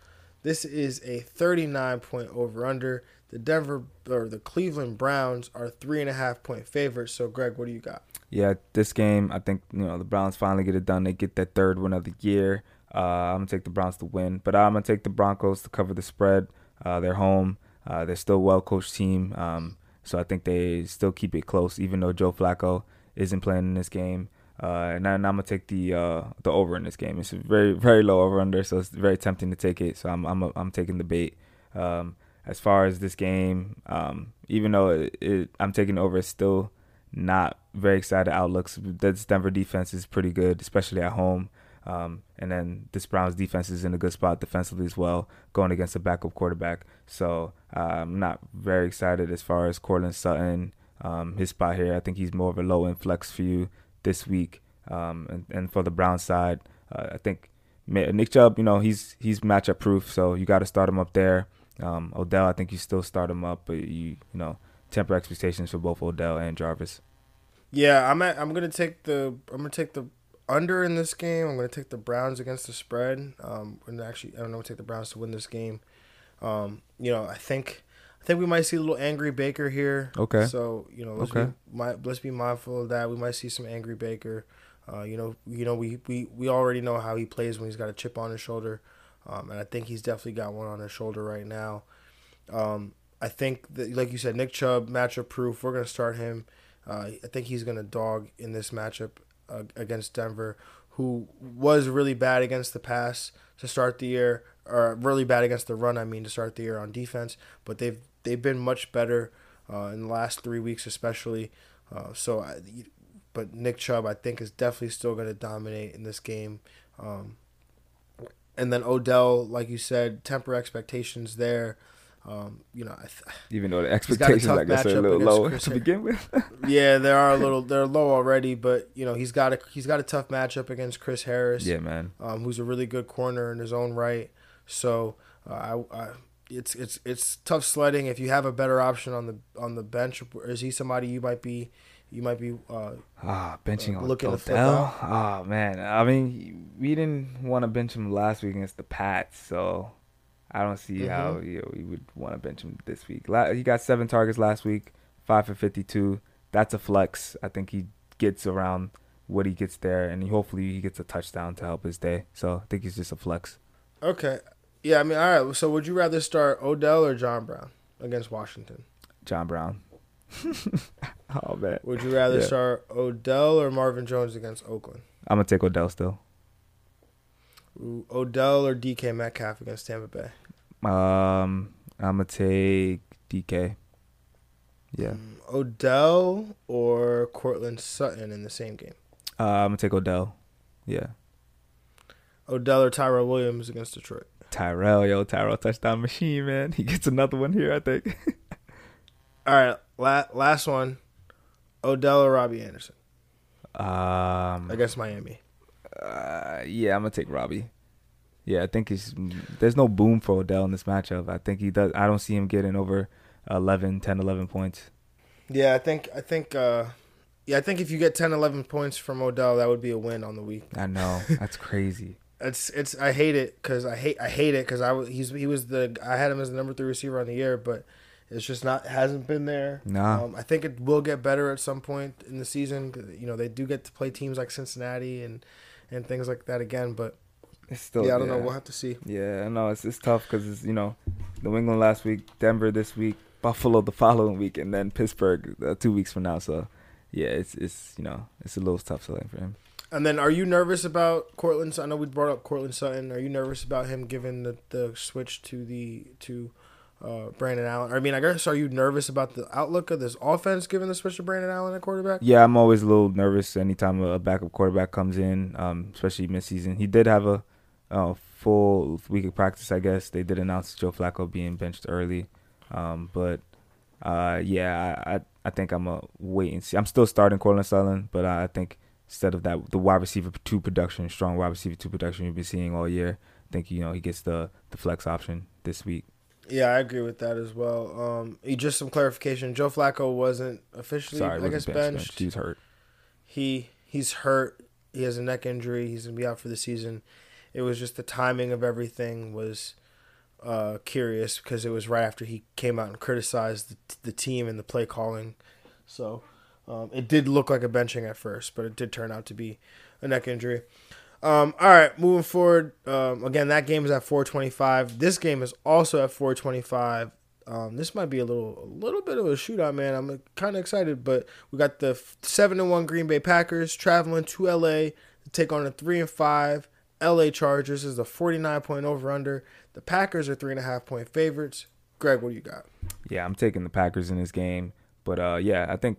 This is a thirty-nine point over/under. The Denver or the Cleveland Browns are three and a half point favorites. So, Greg, what do you got? Yeah, this game, I think you know the Browns finally get it done. They get that third win of the year. Uh, I'm gonna take the Browns to win, but I'm gonna take the Broncos to cover the spread. Uh, they're home. Uh, they're still a well coached team, um, so I think they still keep it close, even though Joe Flacco isn't playing in this game. Uh, and, I, am gonna take the uh, the over in this game. It's a very very low over under, so it's very tempting to take it. So I'm I'm I'm taking the bait. Um, as far as this game, um, even though it, it, I'm taking over, it's still not very excited outlooks. This Denver defense is pretty good, especially at home. Um, and then this Browns defense is in a good spot defensively as well, going against a backup quarterback. So uh, I'm not very excited as far as Courtland Sutton, um, his spot here. I think he's more of a low end flex for you this week. Um, and, and for the Brown side, uh, I think Nick Chubb, you know, he's he's matchup proof, so you got to start him up there. Um, Odell, I think you still start him up, but you you know temper expectations for both Odell and Jarvis. Yeah, I'm at, I'm gonna take the I'm gonna take the under in this game. I'm going to take the Browns against the spread. Um, and actually, I don't know, take the Browns to win this game. Um, you know, I think I think we might see a little angry Baker here. Okay. So you know, let's Okay. be let's be mindful of that. We might see some angry Baker. Uh, you know, you know, we, we we already know how he plays when he's got a chip on his shoulder, um, and I think he's definitely got one on his shoulder right now. Um, I think that, like you said, Nick Chubb matchup proof. We're gonna start him. Uh, I think he's gonna dog in this matchup against Denver, who was really bad against the pass to start the year, or really bad against the run. I mean, to start the year on defense, but they've they've been much better uh, in the last three weeks, especially. Uh, so, I, but Nick Chubb, I think, is definitely still going to dominate in this game. Um, and then Odell, like you said, temper expectations there. Um, you know, I th- Even though the expectations, tough I guess, are a little low Chris to begin with. yeah, they are a little they're low already, but you know he's got a he's got a tough matchup against Chris Harris. yeah, man. um, who's a really good corner in his own right. So uh, I, I, it's it's it's tough sledding. If you have a better option on the on the bench, is he somebody you might be you might be uh, Ah, benching Uh, on looking Odell. Ah, man. I mean, we didn't want to bench him last week against the Pats, so I don't see Mm-hmm. how you know, we would want to bench him this week. La- He got seven targets last week, five for fifty-two. That's a flex. I think he gets around what he gets there, and he, hopefully he gets a touchdown to help his day. So I think he's just a flex. okay. Yeah, I mean, all right. So would you rather start Odell or John Brown against Washington? John Brown. oh man, Would you rather Yeah. start Odell or Marvin Jones against Oakland? I'm gonna take Odell still. Ooh, Odell or DK Metcalf against Tampa Bay? Um, I'm gonna take DK. Yeah, Mm, Odell or Courtland Sutton in the same game? uh, I'm gonna take Odell. Yeah. Odell or Tyrell Williams against Detroit? Tyrell, yo, Tyrell touchdown machine, man. He gets another one here, I think. All right, la- last one. Odell or Robbie Anderson um, against Miami. Uh, yeah, I'm gonna take Robbie. Yeah, I think he's there's no boom for Odell in this matchup. I think he does. I don't see him getting over 11, 10, 11 points. Yeah, I think I think uh yeah, I think if you get 10 11 points from Odell, that would be a win on the week. I know that's crazy. It's it's I hate it cuz I hate I hate it cuz I was he's he was the I had him as the number 3 receiver on the year, but it's just not hasn't been there. Nah. Um, I think it will get better at some point in the season. You know, they do get to play teams like Cincinnati and and things like that again, but It's still yeah, I don't know. We'll have to see. Yeah, I know it's it's tough because it's you know, New England last week, Denver this week, Buffalo the following week, and then Pittsburgh uh, two weeks from now. So, yeah, it's it's you know it's a little tough selling for him. And then, are you nervous about Courtland? I know we brought up Courtland Sutton. Are you nervous about him giving the, the switch to the to uh, Brandon Allen? I mean, I guess are you nervous about the outlook of this offense given the switch to Brandon Allen at quarterback? Yeah, I'm always a little nervous anytime a backup quarterback comes in, um, especially midseason. He did have a, uh full week of practice, I guess. They did announce Joe Flacco being benched early, um, but uh, yeah, I, I I think I'm a wait and see. I'm still starting Courtland Sutton, but I think instead of that, the wide receiver two production, strong wide receiver two production you've been seeing all year, I think you know he gets the the flex option this week. Yeah, I agree with that as well. Um, just some clarification: Joe Flacco wasn't officially, Sorry, I guess, benched, benched. benched. He's hurt. He he's hurt. He has a neck injury. He's gonna be out for the season. It was just the timing of everything was uh, curious because it was right after he came out and criticized the, the team and the play calling. So um, it did look like a benching at first, but it did turn out to be a neck injury. Um, all right, moving forward. Um, again, that game is at 425. This game is also at 425. Um, this might be a little, a little bit of a shootout, man. I'm kind of excited, but we got the seven and one Green Bay Packers traveling to LA to take on the three and five LA Chargers. This is a 49 point over under. The Packers are three and a half point favorites. Greg, what do you got? Yeah, I'm taking the Packers in this game. But uh, yeah, I think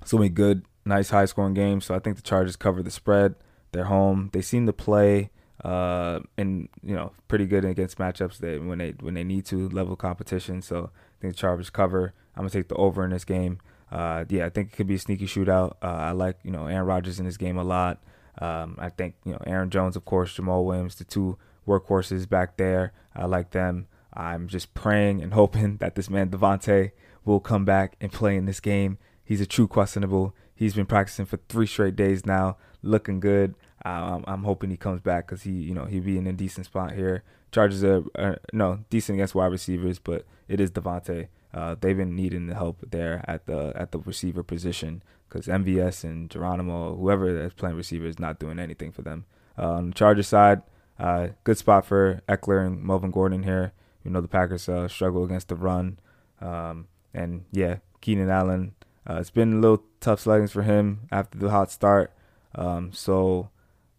it's gonna be good, nice high scoring game. So I think the Chargers cover the spread. They're home. They seem to play uh and you know pretty good against matchups that when they when they need to level competition. So I think the Chargers cover. I'm gonna take the over in this game. Uh, yeah, I think it could be a sneaky shootout. Uh, I like you know Aaron Rodgers in this game a lot. Um, I think you know Aaron Jones, of course, Jamaal Williams, the two workhorses back there. I like them. I'm just praying and hoping that this man Davante will come back and play in this game. He's a true questionable. He he's been practicing for three straight days now, looking good. Um, I'm hoping he comes back because he, you know, he'd be in a decent spot here. Chargers are, are no decent against wide receivers, but it is Davante. Uh, they've been needing the help there at the at the receiver position because MVS and Geronimo, whoever is playing receiver, is not doing anything for them. Uh, on the Charger side, uh, good spot for Ekeler and Melvin Gordon here. You know the Packers uh, struggle against the run, um, and yeah, Keenan Allen. Uh, it's been a little tough sledding for him after the hot start. Um, so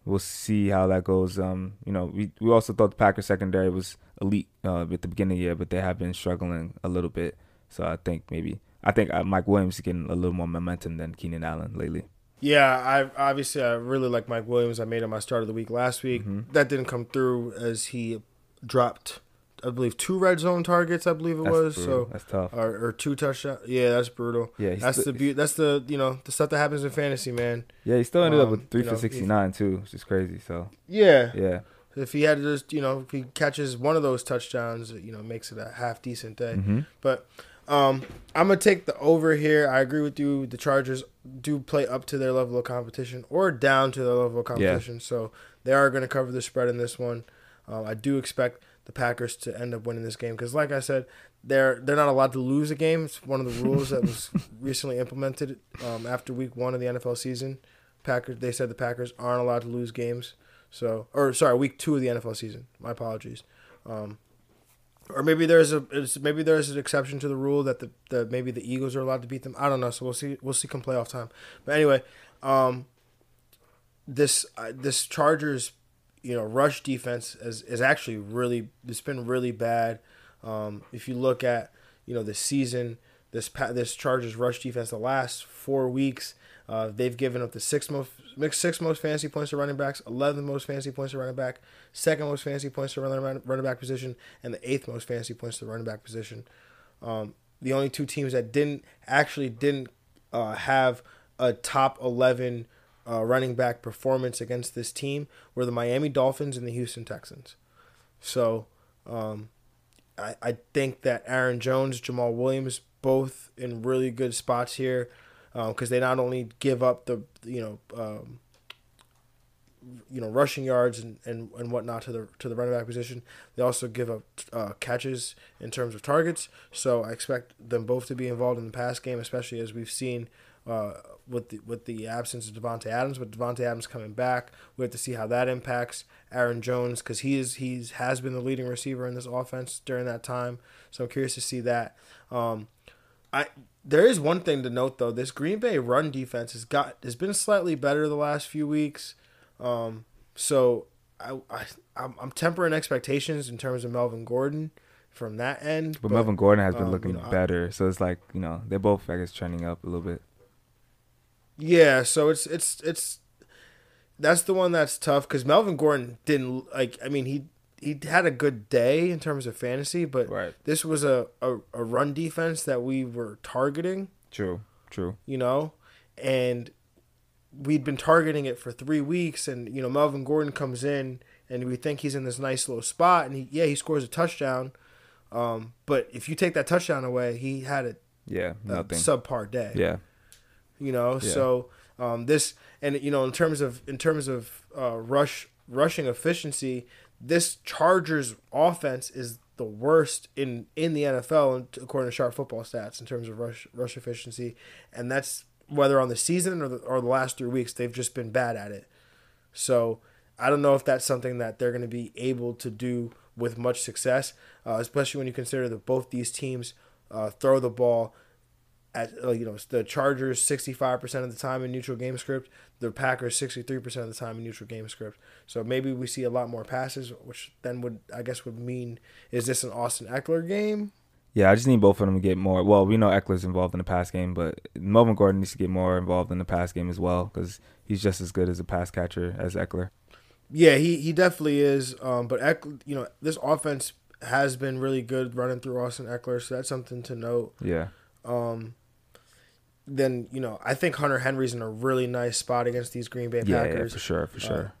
we'll see how that goes. Um, you know, we we also thought the Packers secondary was elite uh, at the beginning of the year, but they have been struggling a little bit. So I think maybe I think uh, Mike Williams is getting a little more momentum than Keenan Allen lately. Yeah, I obviously I really like Mike Williams. I made him my start of the week last week. Mm-hmm. That didn't come through as he dropped, I believe, two red zone targets. I believe it That's was brutal. so. That's tough. Or, or two touchdowns. Yeah, that's brutal. Yeah, that's st- the beauty. That's the you know the stuff that happens in fantasy, man. Yeah, he still ended up um, with three for know, sixty nine too, which is crazy. So Yeah, yeah, if he had just you know if he catches one of those touchdowns, you know makes it a half decent day. hmm But um, I'm gonna take the over here. I agree with you. The Chargers do play up to their level of competition or down to their level of competition, so they are gonna cover the spread in this one. Um, I do expect the Packers to end up winning this game because, like I said, they're they're not allowed to lose a game. It's one of the rules that was recently implemented um, after Week One of the NFL season. Packers they said the Packers aren't allowed to lose games. So, or sorry, Week Two of the NFL season. My apologies. Um, or maybe there's a it's, maybe there's an exception to the rule that the, the maybe the Eagles are allowed to beat them. I don't know. So we'll see. We'll see come playoff time. But anyway, um, this uh, this Chargers you know rush defense is is actually really it's been really bad. Um, if you look at you know the season, this this Chargers rush defense the last four weeks. Uh, they've given up the six most six most fantasy points to running backs, eleven most fantasy points to running back, second most fantasy points to running running back position, and the eighth most fantasy points to running back position. Um, the only two teams that didn't actually didn't uh, have a top eleven uh, running back performance against this team were the Miami Dolphins and the Houston Texans. So um, I, I think that Aaron Jones, Jamaal Williams, both in really good spots here because they not only give up the you know um, you know rushing yards and, and, and whatnot to the to the running back position, they also give up uh, catches in terms of targets. So I expect them both to be involved in the pass game, especially as we've seen uh, with the with the absence of Davante Adams. But Davante Adams coming back, we have to see how that impacts Aaron Jones because he is he's has been the leading receiver in this offense during that time. So I'm curious to see that. Um, I there is one thing to note though. This Green Bay run defense has got has been slightly better the last few weeks. Um, so I, I I'm, I'm tempering expectations in terms of Melvin Gordon from that end. But, Melvin Gordon has been um, looking you know, better, so it's like you know they're both I guess trending up a little bit. Yeah, so it's it's it's that's the one that's tough because Melvin Gordon didn't like. I mean, he he had a good day in terms of fantasy, but Right. this was a, a, a run defense that we were targeting. True, true. you know, and we'd been targeting it for three weeks, and you know Melvin Gordon comes in, and we think he's in this nice little spot, and he yeah he scores a touchdown, um, but if you take that touchdown away, he had a, Yeah, a nothing. subpar day, yeah, you know. Yeah. So um, this and you know in terms of in terms of uh, rush rushing efficiency, this Chargers offense is the worst in in the NFL according to Sharp Football Stats in terms of rush rush efficiency, and that's whether on the season or the, or the last three weeks they've just been bad at it. So I don't know if that's something that they're going to be able to do with much success, uh, especially when you consider that both these teams uh, throw the ball at uh, you know the Chargers sixty five percent of the time in neutral game script, the Packers sixty three percent of the time in neutral game script. So maybe we see a lot more passes, which then would I guess would mean is this an Austin Ekeler game? yeah. I just need both of them to get more. Well, we know Ekeler's involved in the pass game, but Melvin Gordon needs to get more involved in the pass game as well because he's just as good as a pass catcher as Ekeler. Yeah, he he definitely is. Um, but Ekeler, you know this offense has been really good running through Austin Ekeler, so that's something to note. Yeah, Um, then you know I think Hunter Henry's in a really nice spot against these Green Bay yeah, yeah, Packers. for sure, for sure.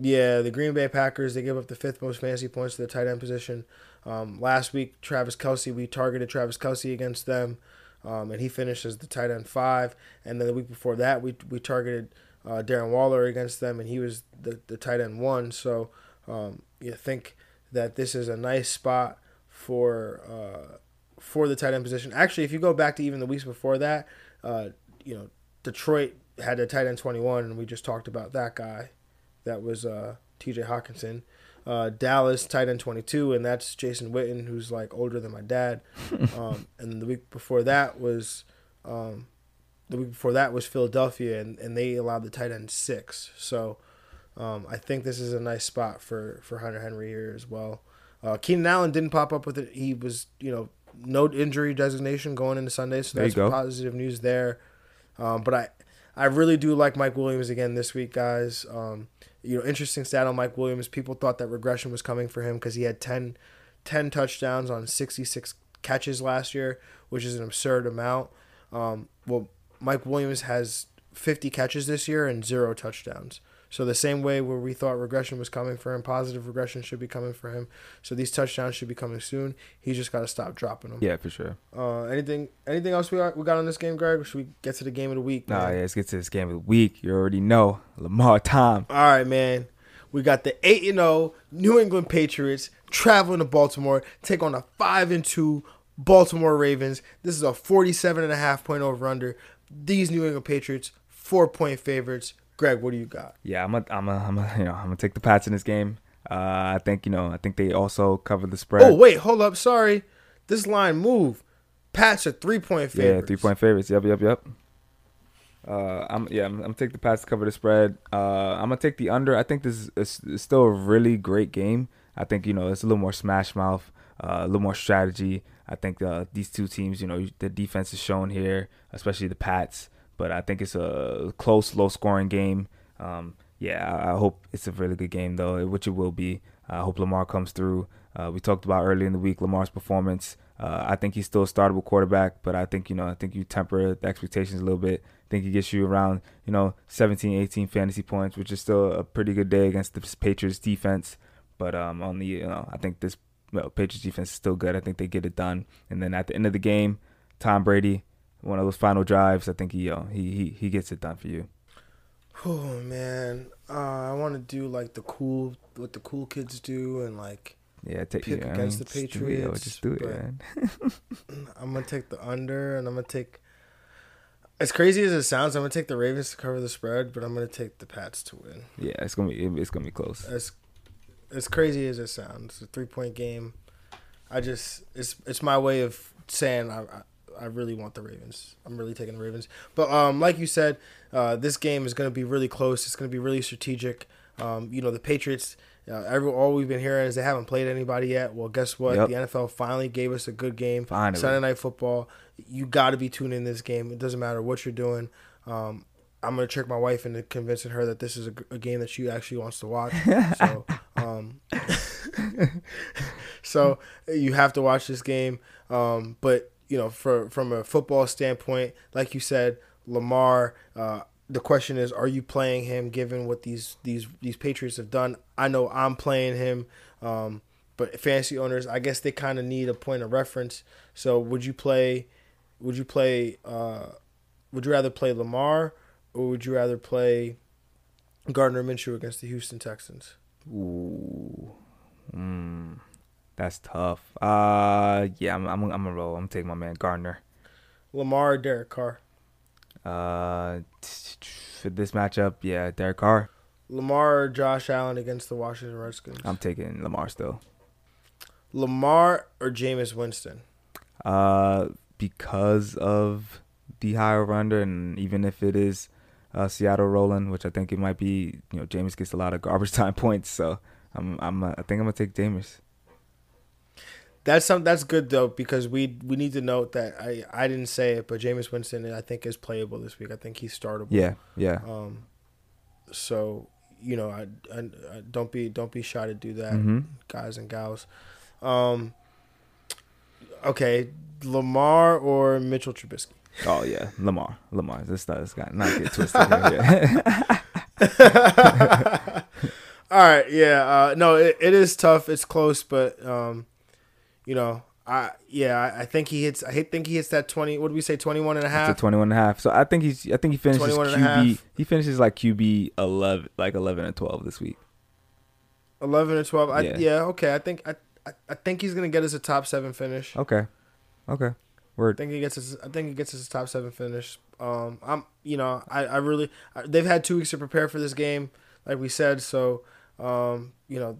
Yeah, the Green Bay Packers they give up the fifth most fantasy points to the tight end position. Um, last week, Travis Kelce, we targeted Travis Kelce against them. um, and he finishes the tight end five. And then the week before that, we we targeted uh, Darren Waller against them, and he was the, the tight end one. So um, you think that this is a nice spot for uh, for the tight end position. Actually, if you go back to even the weeks before that, uh, you know Detroit had a tight end twenty one, and we just talked about that guy. That was uh, T.J. Hockenson. Uh, Dallas tight end 22, and that's Jason Witten, who's like older than my dad. Um, and the week before that was um, the week before that was Philadelphia, and, and they allowed the tight end six. So um, I think this is a nice spot for for Hunter Henry here as well. Uh, Keenan Allen didn't pop up with it. He was you know no injury designation going into Sunday, so that's positive news there. Um, but I I really do like Mike Williams again this week, guys. Um, you know, interesting stat on Mike Williams. People thought that regression was coming for him because he had 10, 10 touchdowns on 66 catches last year, which is an absurd amount. Um, well, Mike Williams has 50 catches this year and zero touchdowns. So the same way where we thought regression was coming for him, positive regression should be coming for him. So these touchdowns should be coming soon. He's just got to stop dropping them. Yeah, for sure. Uh, anything anything else we got, we got on this game, Greg? Or should we get to the game of the week? Nah, man? yeah, let's get to this game of the week. You already know Lamar time. All right, man. We got the 8 and 0 New England Patriots traveling to Baltimore, take on the 5 and 2 Baltimore Ravens. This is a 47 and a half point over under. These New England Patriots 4 point favorites. Greg, what do you got? Yeah, I'm a, I'm a, I'm a, you know, I'm gonna take the Pats in this game. Uh, I think you know, I think they also cover the spread. Oh, wait, hold up. Sorry. This line move. Pats are 3 point favorites. Yeah, three point favorites. Yep, yep, yep. Uh, I'm yeah, I'm, I'm gonna take the Pats to cover the spread. Uh, I'm gonna take the under. I think this is still a really great game. I think you know it's a little more smash mouth, uh, a little more strategy. I think uh, these two teams, you know, the defense is shown here, especially the Pats. But I think it's a close, low scoring game. Um, yeah, I, hope it's a really good game though, which it will be. I hope Lamar comes through. Uh, we talked about earlier in the week Lamar's performance. Uh, I think he's still a startable quarterback, but I think you know I think you temper the expectations a little bit. I think he gets you around you know 17, 18 fantasy points, which is still a pretty good day against the Patriots defense. But um, on the you know I think this well, Patriots defense is still good. I think they get it done. And then at the end of the game, Tom Brady, one of those final drives, I think he uh, he he he gets it done for you. Oh man, uh, I want to do like the cool, what the cool kids do, and like Yeah, take Pick yeah, I against mean, the just do it, Patriots, Just do it. I'm gonna take the under, and I'm gonna take. As crazy as it sounds, I'm gonna take the Ravens to cover the spread, but I'm gonna take the Pats to win. Yeah, it's gonna be it's gonna be close. As as crazy as it sounds, it's a three point game. I just it's it's my way of saying I, I really want the Ravens. I'm really taking the Ravens. But um, like you said, uh, this game is going to be really close. It's going to be really strategic. Um, you know, the Patriots. Uh, every all we've been hearing is they haven't played anybody yet. Well, guess what? Yep. The NFL finally gave us a good game. Finally. Sunday Night Football. You got to be tuned in this game. It doesn't matter what you're doing. Um, I'm gonna trick my wife into convincing her that this is a game that she actually wants to watch. so, um, so you have to watch this game. Um, but you know, for from a football standpoint, like you said, Lamar. Uh, the question is, are you playing him? Given what these these these Patriots have done, I know I'm playing him. Um, but fantasy owners, I guess they kind of need a point of reference. So, would you play? Would you play? Uh, would you rather play Lamar or would you rather play Gardner Minshew against the Houston Texans? Ooh, mm, that's tough. Uh, yeah, I'm I'm I'm gonna roll. I'm take my man Gardner. Lamar or Derek Carr? Uh, for this matchup, yeah, Derek Carr. Lamar or Josh Allen against the Washington Redskins? I'm taking Lamar still. Lamar or Jameis Winston? Uh, because of the higher under, and even if it is uh, Seattle rolling, which I think it might be, you know, Jameis gets a lot of garbage time points, so I'm I'm uh, I think I'm gonna take Jameis. That's some. That's good though because we we need to note that I I didn't say it, but Jameis Winston I think is playable this week. I think he's startable. Yeah, yeah. Um. So you know I, I, I don't be don't be shy to do that, hmm guys and gals. Um. Okay, Lamar or Mitchell Trubisky? Oh yeah, Lamar, Lamar. This not this guy not get twisted here. Yeah. All right, yeah. Uh, no, it, it is tough. It's close, but um, you know, I yeah, I- I think he hits. I think he hits that twenty. What do we say? 21 and a half. 21 and a half. So I think he's I think he finishes 21 and QB half. he finishes like QB 11 like 11 and 12 this week. 11 or 12. I, Yeah. yeah. Okay. I think I, I I think he's gonna get us a top seven finish. Okay. Okay. Word. I think he gets us. I think he gets us a top seven finish. Um, I'm. You know, I I really. I, they've had two weeks to prepare for this game, like we said. So, um, you know,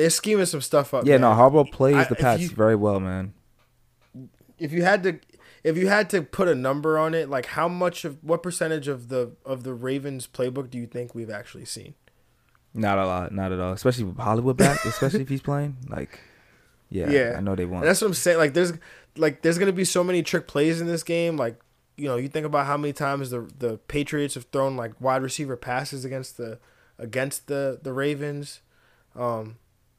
they're scheming some stuff up. Yeah, man. no, Harbaugh plays I- the Pats you- very well, man. if you had to if you had to put a number on it like how much of what percentage of the of the ravens playbook do you think we've actually seen Not a lot, not at all. Especially with Hollywood back, especially if he's playing. Like yeah, Yeah. I know they and want. that's what i'm saying like there's like there's gonna be so many trick plays in this game like you know you think about how many times the the patriots have thrown like wide receiver passes against the against the the ravens um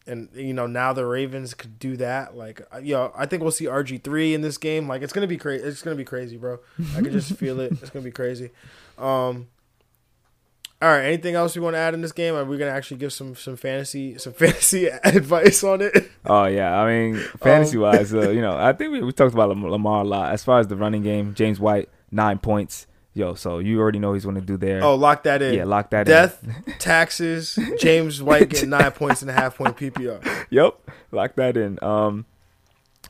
and you know now the Ravens could do that. Like, uh, yo, I think we'll see RG three in this game. Like, it's gonna be crazy. It's gonna be crazy, bro. I can just feel it. It's gonna be crazy. Um, all right. Anything else you want to add in this game? Are we gonna actually give some some fantasy some fantasy advice on it? Oh yeah, I mean fantasy wise, uh, you know, I think we, we talked about Lamar a lot. As far as the running game, James White nine points. Yo, so you already know he's going to do there. Oh, lock that in. yeah, lock that Death, in. Death, taxes. James White getting nine points and a half point PPR. Yep, lock that in. Um,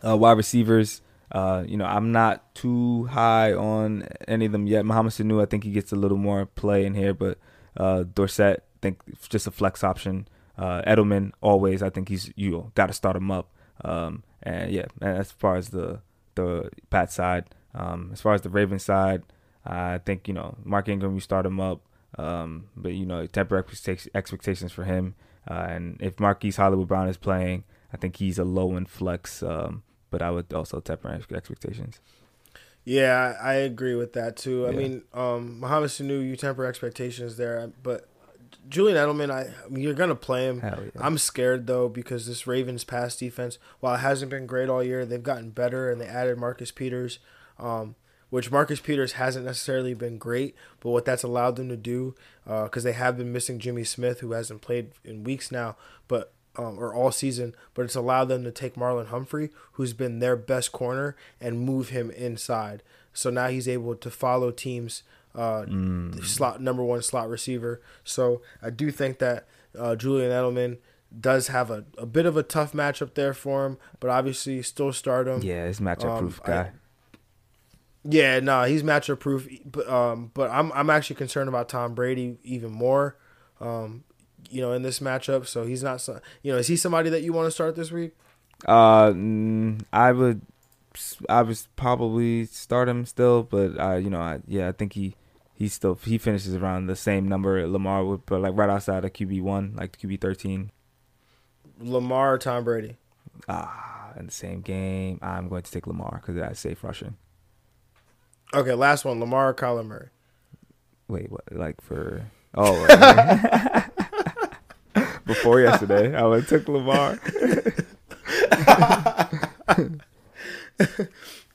uh, wide receivers. Uh, you know, I'm not too high on any of them yet. Mohamed Sanu, I think he gets a little more play in here, but uh, Dorsett, I think just a flex option. Uh, Edelman, always, I think he's you got to start him up. Um, and yeah, as far as the the Pat side, um, as far as the Ravens side, I think you know Mark Ingram, you start him up, um, but you know temper expectations expectations for him. Uh, and if Marquise Hollywood Brown is playing, I think he's a low end flex. Um, but I would also temper expectations. Yeah, I agree with that too. I Yeah. mean, um, Mohamed Sanu, you temper expectations there, but Julian Edelman, I, I mean, you're gonna play him. Yeah. I'm scared though because this Ravens pass defense, while it hasn't been great all year, they've gotten better and they added Marcus Peters, um, which Marcus Peters hasn't necessarily been great, but what that's allowed them to do, because they have been missing Jimmy Smith, who hasn't played in weeks now, but um, or all season, but it's allowed them to take Marlon Humphrey, who's been their best corner, and move him inside. So now he's able to follow teams uh, slot number one slot receiver. So I do think that uh, Julian Edelman does have a, a bit of a tough matchup there for him, but obviously still start him. Yeah, he's matchup proof Um, guy. Yeah, no, he's matchup proof. But um, but I'm I'm actually concerned about Tom Brady even more. Um, you know, in this matchup, so he's not. so- You know, is he somebody that you want to start this week? Uh, mm, I would, I would probably start him still, but uh, you know, I, yeah, I think he, he still he finishes around the same number Lamar would, but like right outside of QB one, like QB thirteen. Lamar or Tom Brady? Ah, in the same game, I'm going to take Lamar because that's safe rushing. Okay, last one: Lamar or Kyler Murray? Wait, what? Like for oh. Before yesterday, I would took Lamar.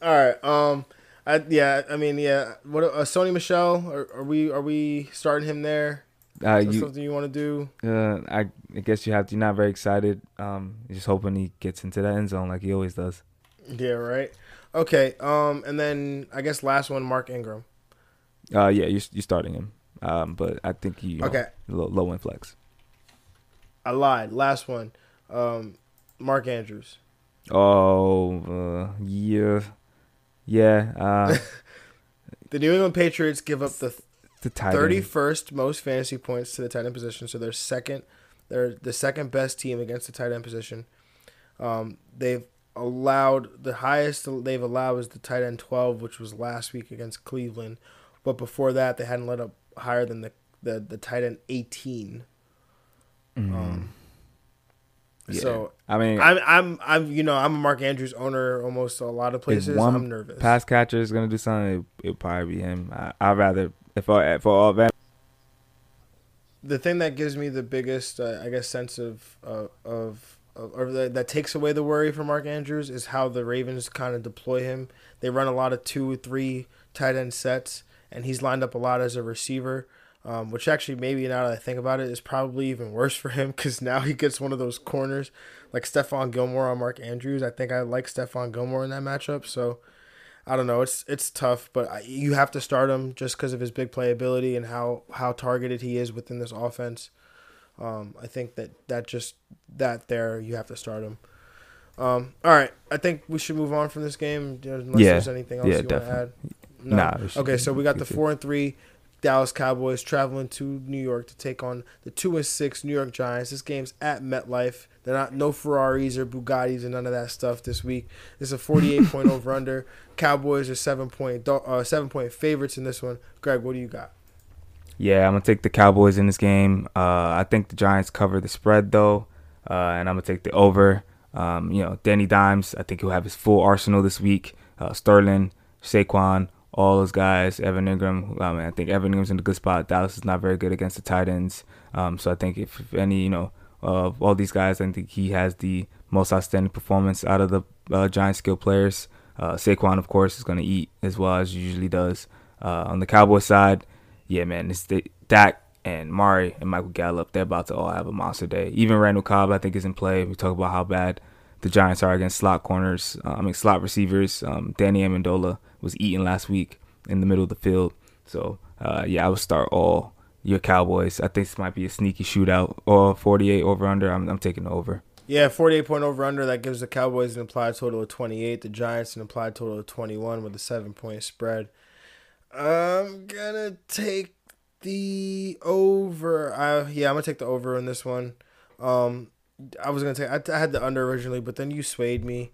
All right. Um. I, yeah. I mean, yeah. What? Uh, Sony Michel? Are, are we? Are we starting him there? Uh, Is that you, something you want to do? uh, I, I guess you have. You're not very excited. Um, just hoping he gets into that end zone like he always does. Yeah. Right. Okay. Um. And then I guess last one: Mark Ingram. Uh, yeah, you're you're starting him. Um, but I think you, you know, Okay. low, low flex. I lied. Last one: um, Mark Andrews. Oh, uh, yeah, yeah. Uh, The New England Patriots give up the the thirty first most fantasy points to the tight end position, so they're second. They're the second best team against the tight end position. Um, they've allowed the highest they've allowed is the tight end twelve, which was last week against Cleveland, but before that they hadn't let up higher than the the, the tight end eighteen. Um, Yeah. So I mean, I'm I'm I'm you know I'm a Mark Andrews owner almost a lot of places. one I'm nervous. pass catcher is gonna do something, it, it'll probably be him. I, I'd rather if I, for all that. the thing that gives me the biggest, uh, I guess, sense of uh, of, of or that, that takes away the worry for Mark Andrews is how the Ravens kind of deploy him. They run a lot of two, three tight end sets, and he's lined up a lot as a receiver. Um, which actually maybe now that I think about it is probably even worse for him because now he gets one of those corners like Stephon Gilmore on Mark Andrews. I think I like Stephon Gilmore in that matchup. So I don't know. It's it's tough, but you have to start him just because of his big playability and how how targeted he is within this offense. Um, I think that that just that there you have to start him. Um, all right, I think we should move on from this game unless Yeah. there's anything else Yeah, you want to add. No. Nah, should- okay, so we got the we four and three Dallas Cowboys traveling to New York to take on the two and six New York Giants. This game's at MetLife. They're not no Ferraris or Bugattis and none of that stuff this week. This is a 48 point over under. Cowboys are seven point uh, seven point favorites in this one. Greg, what do you got? Yeah, I'm gonna take the Cowboys in this game. Uh, I think the Giants cover the spread though, uh, and I'm gonna take the over. Um, you know, Danny Dimes. I think he'll have his full arsenal this week. Uh, Sterling, Saquon, all those guys. Evan Engram. I, mean, I think Evan Engram's in a good spot. Dallas is not very good against the tight ends. Um, so I think if, if any, you know, of all these guys, I think he has the most outstanding performance out of the uh, Giants skill players. Uh, Saquon, of course, is going to eat as well as he usually does. Uh, on the Cowboys side, yeah, man, it's the Dak and Amari and Michael Gallup. They're about to all have a monster day. Even Randall Cobb, I think, is in play. We talk about how bad the Giants are against slot corners. Uh, I mean, slot receivers. Um, Danny Amendola was eating last week in the middle of the field. So, uh, yeah, I would start all your Cowboys. I think this might be a sneaky shootout or 48 over under. I'm, I'm taking over. Yeah, 48 point over under. That gives the Cowboys an implied total of 28. The Giants an implied total of 21 with a seven point spread. I'm gonna take the over. I, yeah, I'm gonna take the over in this one. Um, I was gonna take. I, I had the under originally, but then you swayed me.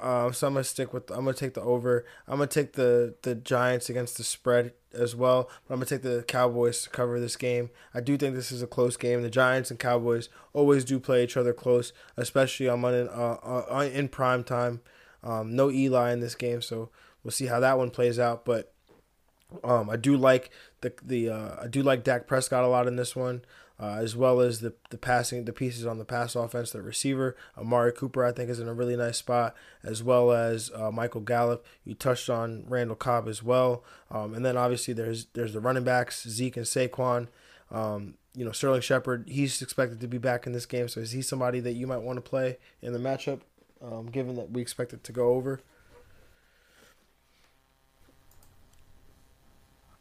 Um, so I'm gonna stick with. I'm gonna take the over. I'm gonna take the the Giants against the spread as well. But I'm gonna take the Cowboys to cover this game. I do think this is a close game. The Giants and Cowboys always do play each other close, especially on Monday uh, uh, in prime time. Um, no Eli in this game, so we'll see how that one plays out. But um, I do like the the uh, I do like Dak Prescott a lot in this one, uh, as well as the the passing the pieces on the pass offense. The receiver Amari Cooper I think is in a really nice spot, as well as uh, Michael Gallup. You touched on Randall Cobb as well, um, and then obviously there's there's the running backs Zeke and Saquon. Um, you know Sterling Shepard he's expected to be back in this game, so is he somebody that you might want to play in the matchup, um, given that we expect it to go over?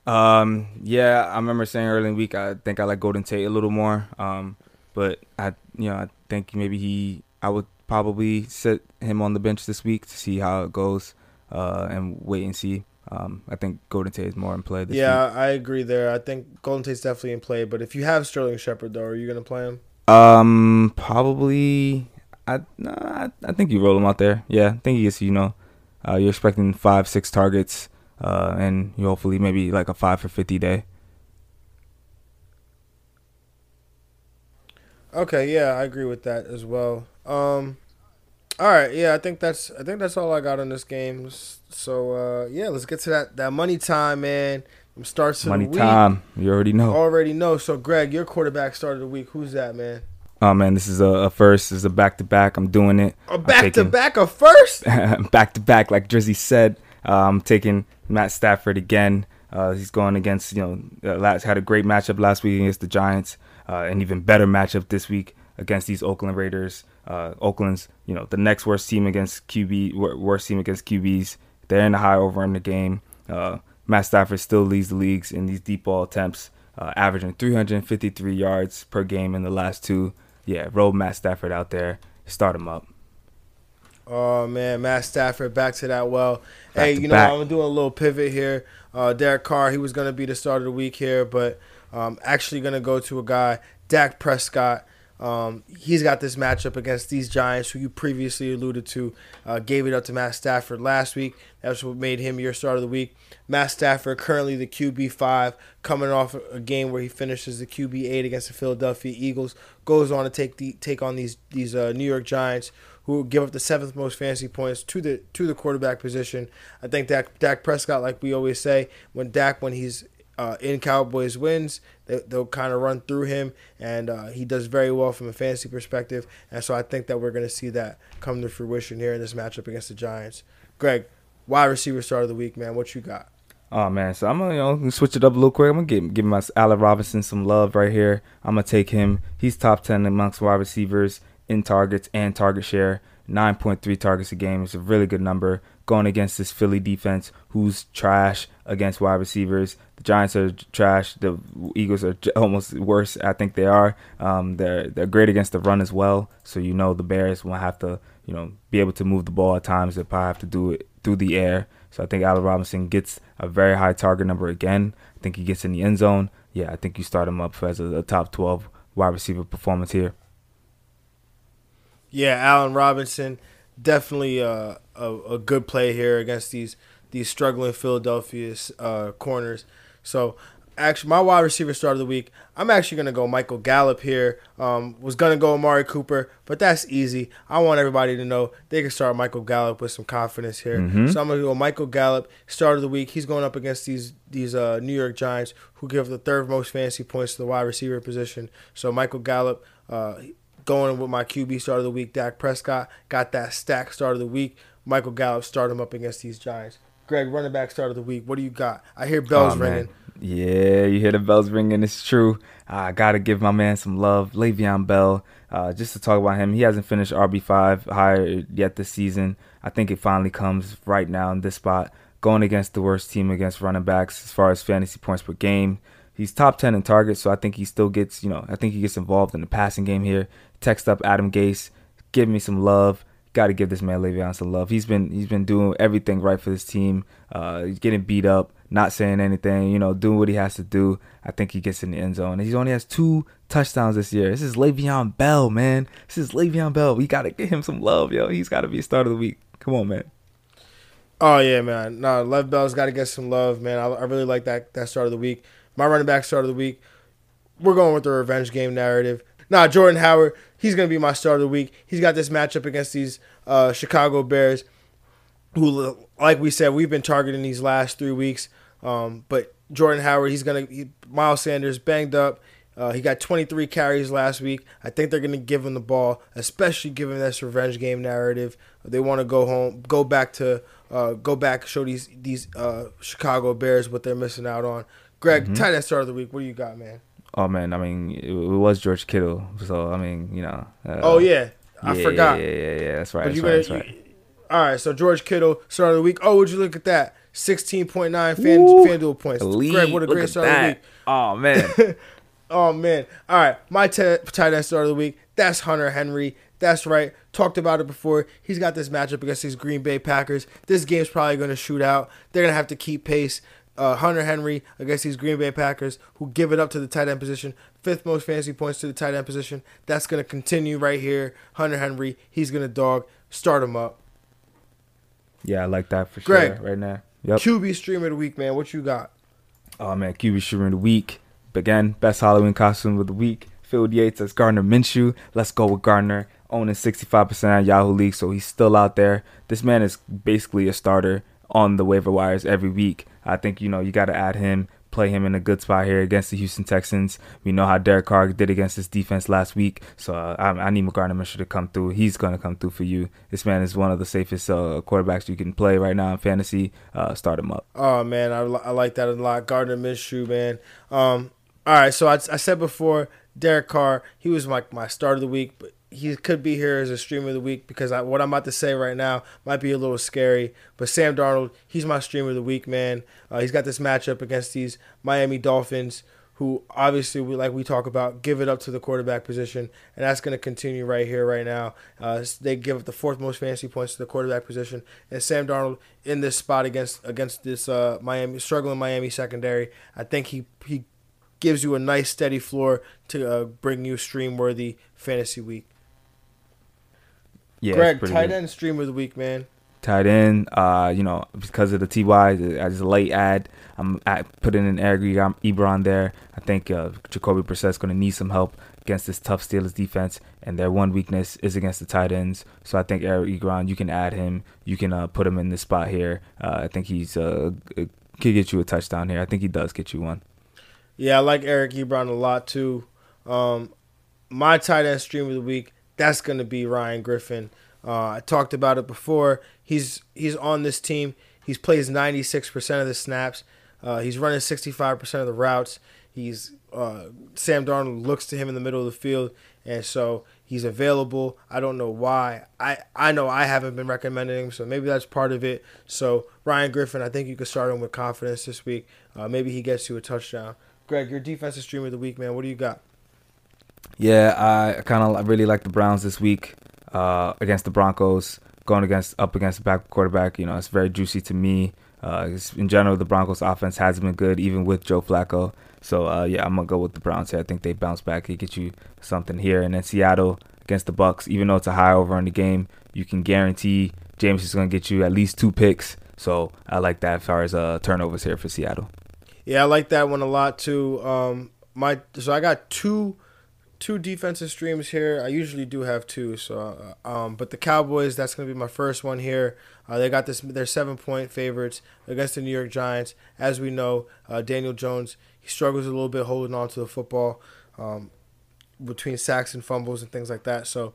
Um, yeah, I remember saying early in the week I think I like Golden Tate a little more. Um, but I, you know, I think maybe he, I would probably sit him on the bench this week to see how it goes, uh, and wait and see. Um, I think Golden Tate is more in play this yeah, week. I agree there. I think Golden Tate's definitely in play, but if you have Sterling Shepard though, are you gonna play him? Um, probably. I, no, I I think you roll him out there. Yeah, I think he gets you know, uh, you're expecting five six targets, uh, and you hopefully maybe like a five for fifty day. Okay, yeah, I agree with that as well. Um, all right, yeah, I think that's I think that's all I got on this game. So uh, yeah, let's get to that that money time, man. Starts Money the week. time, you already know. Already know. So Greg, your quarterback start of the week. Who's that, man? Oh man, this is a, a first. This is a back to back. I'm doing it. A back to back, a first. back to back, like Drizzy said. Uh, I'm taking Matt Stafford again. Uh, he's going against you know uh, last had a great matchup last week against the Giants, uh, an even better matchup this week against these Oakland Raiders. Uh, Oakland's you know the next worst team against QB, worst team against QBs. They're in the high over in the game. Uh, Matt Stafford still leads the leagues in these deep ball attempts, uh, averaging 353 yards per game in the last two. Yeah, roll Matt Stafford out there, start him up. Oh man, Matt Stafford back to that well. Back hey, you know back. I'm doing a little pivot here. Uh, Derek Carr, he was gonna be the start of the week here, but um, actually gonna go to a guy, Dak Prescott. Um, he's got this matchup against these Giants, who you previously alluded to. Uh, gave it up to Matt Stafford last week. That's what made him your start of the week. Matt Stafford, currently the QB five, coming off a game where he finishes the QB eight against the Philadelphia Eagles, goes on to take the take on these these uh, New York Giants, who give up the seventh most fantasy points to the to the quarterback position. I think Dak Dak Prescott, like we always say, when Dak when he's uh, in Cowboys wins, they, they'll kind of run through him, and uh, he does very well from a fantasy perspective. And so I think that we're going to see that come to fruition here in this matchup against the Giants. Greg, wide receiver start of the week, man. What you got? Oh man, so I'm gonna you know, switch it up a little quick. I'm gonna give give my Allen Robinson some love right here. I'm gonna take him. He's top ten amongst wide receivers in targets and target share. 9.3 targets a game is a really good number going against this Philly defense who's trash against wide receivers. The Giants are trash. The Eagles are almost worse. I think they are. Um, they're they're great against the run as well. So you know the Bears will have to you know be able to move the ball at times. They probably have to do it through the air. So I think Allen Robinson gets a very high target number again. I think he gets in the end zone. Yeah, I think you start him up as a, a top 12 wide receiver performance here. Yeah, Allen Robinson, definitely uh, a, a good play here against these these struggling Philadelphia uh, corners. So actually my wide receiver start of the week. I'm actually gonna go Michael Gallup here. Um, was gonna go Amari Cooper, but that's easy. I want everybody to know they can start Michael Gallup with some confidence here. Mm-hmm. So I'm gonna go Michael Gallup start of the week. He's going up against these these uh, New York Giants who give the third most fantasy points to the wide receiver position. So Michael Gallup. Uh, going with my QB start of the week, Dak Prescott got that stack start of the week. Michael Gallup start him up against these Giants. Greg, running back start of the week. What do you got? I hear bells oh, ringing. Yeah, you hear the bells ringing. It's true. I got to give my man some love. Le'Veon Bell, uh, just to talk about him, he hasn't finished RB5 higher yet this season. I think it finally comes right now in this spot. Going against the worst team against running backs as far as fantasy points per game. He's top 10 in targets, so I think he still gets, you know, I think he gets involved in the passing game here. Text up Adam Gase, give me some love got to give this man Le'Veon some love. He's been he's been doing everything right for this team. Uh, he's getting beat up, not saying anything, you know, doing what he has to do. I think he gets in the end zone. He only has two touchdowns this year. This is Le'Veon Bell, man. This is Le'Veon Bell. We got to give him some love, yo. He's got to be start of the week. Come on, man. Oh yeah, man. No, Lev Bell's got to get some love, man. I, I really like that that start of the week. My running back start of the week. We're going with the revenge game narrative. Nah, Jordan Howard, he's going to be my start of the week. He's got this matchup against these uh, Chicago Bears, who, like we said, we've been targeting these last three weeks. Um, but Jordan Howard, he's going to, Miles Sanders banged up. Uh, he got 23 carries last week. I think they're going to give him the ball, especially given this revenge game narrative. They want to go home, go back to, uh, go back, show these these uh, Chicago Bears what they're missing out on. Greg, mm-hmm. tight end start of the week. What do you got, man? Oh man, I mean, it, it was George Kittle, so I mean, you know. Uh, oh yeah, I yeah, forgot. Yeah, yeah, yeah, that's right. That's, right, that's right. You, all right, so George Kittle start of the week. Oh, would you look at that? Sixteen point nine fan FanDuel points. Elite. Greg, what a great start that. of the week. Oh man. oh man. All right, my t- tight end start of the week. That's Hunter Henry. That's right. Talked about it before. He's got this matchup against these Green Bay Packers. This game's probably going to shoot out. They're going to have to keep pace uh, Hunter Henry against these Green Bay Packers who give it up to the tight end position. Fifth most fantasy points to the tight end position. That's going to continue right here. Hunter Henry, he's going to dog. Start him up. Yeah, I like that for Greg, sure right now. Yep. QB stream of the week, man. What you got? Oh, man. QB stream of the week. Again, best Halloween costume of the week. Phil Yates as Gardner Minshew. Let's go with Gardner. Owning 65% on Yahoo League, so he's still out there. This man is basically a starter on the waiver wires every week. I think you know you got to add him, play him in a good spot here against the Houston Texans. We know how Derek Carr did against this defense last week, so uh, I, I, need McGardner Minshew to come through. He's gonna come through for you. This man is one of the safest uh, quarterbacks you can play right now in fantasy. Uh, start him up. Oh man, I, I like that a lot. Gardner Minshew, man. Um, all right, so I, I said before Derek Carr, he was my my start of the week, but he could be here as a stream of the week because I, what I'm about to say right now might be a little scary. But Sam Darnold, he's my stream of the week, man. Uh, he's got this matchup against these Miami Dolphins, who obviously, we, like we talk about, give it up to the quarterback position, and that's going to continue right here, right now. Uh, they give up the fourth most fantasy points to the quarterback position, and Sam Darnold in this spot against against this uh, Miami struggling Miami secondary, I think he he gives you a nice steady floor to uh, bring you stream worthy fantasy week. Yeah, Greg, tight end stream of the week, man. Tight end, uh, you know, because of the TY, as a late ad, I'm at, putting in Eric Ebron there. I think uh, Jacoby Brissett's going to need some help against this tough Steelers defense, and their one weakness is against the tight ends. So I think Eric Ebron, you can add him, you can uh, put him in this spot here. Uh, I think he's uh, could get you a touchdown here. I think he does get you one. Yeah, I like Eric Ebron a lot too. Um, my tight end stream of the week that's going to be Ryan Griffin. Uh, I talked about it before. He's he's on this team. He plays 96% of the snaps. Uh, he's running 65% of the routes. He's uh, Sam Darnold looks to him in the middle of the field, and so he's available. I don't know why. I I know I haven't been recommending him, so maybe that's part of it. So Ryan Griffin, I think you could start him with confidence this week. Uh, maybe he gets you a touchdown. Greg, your defensive stream of the week, man. What do you got? Yeah, I kind of really like the Browns this week uh, against the Broncos, going against up against the back quarterback. You know, it's very juicy to me. Uh, in general, the Broncos' offense hasn't been good, even with Joe Flacco. So uh, yeah, I'm gonna go with the Browns here. I think they bounce back. They get you something here, and then Seattle against the Bucks. Even though it's a high over in the game, you can guarantee Jameis is gonna get you at least two picks. So I like that as far as uh, turnovers here for Seattle. Yeah, I like that one a lot too. Um, my so I got two two defensive streams here. I usually do have two. So, uh, um, but the Cowboys, that's to be my first one here. Uh, they got this. They're seven point favorites against the New York Giants. As we know, uh, Daniel Jones he struggles a little bit holding on to the football um, between sacks and fumbles and things like that. So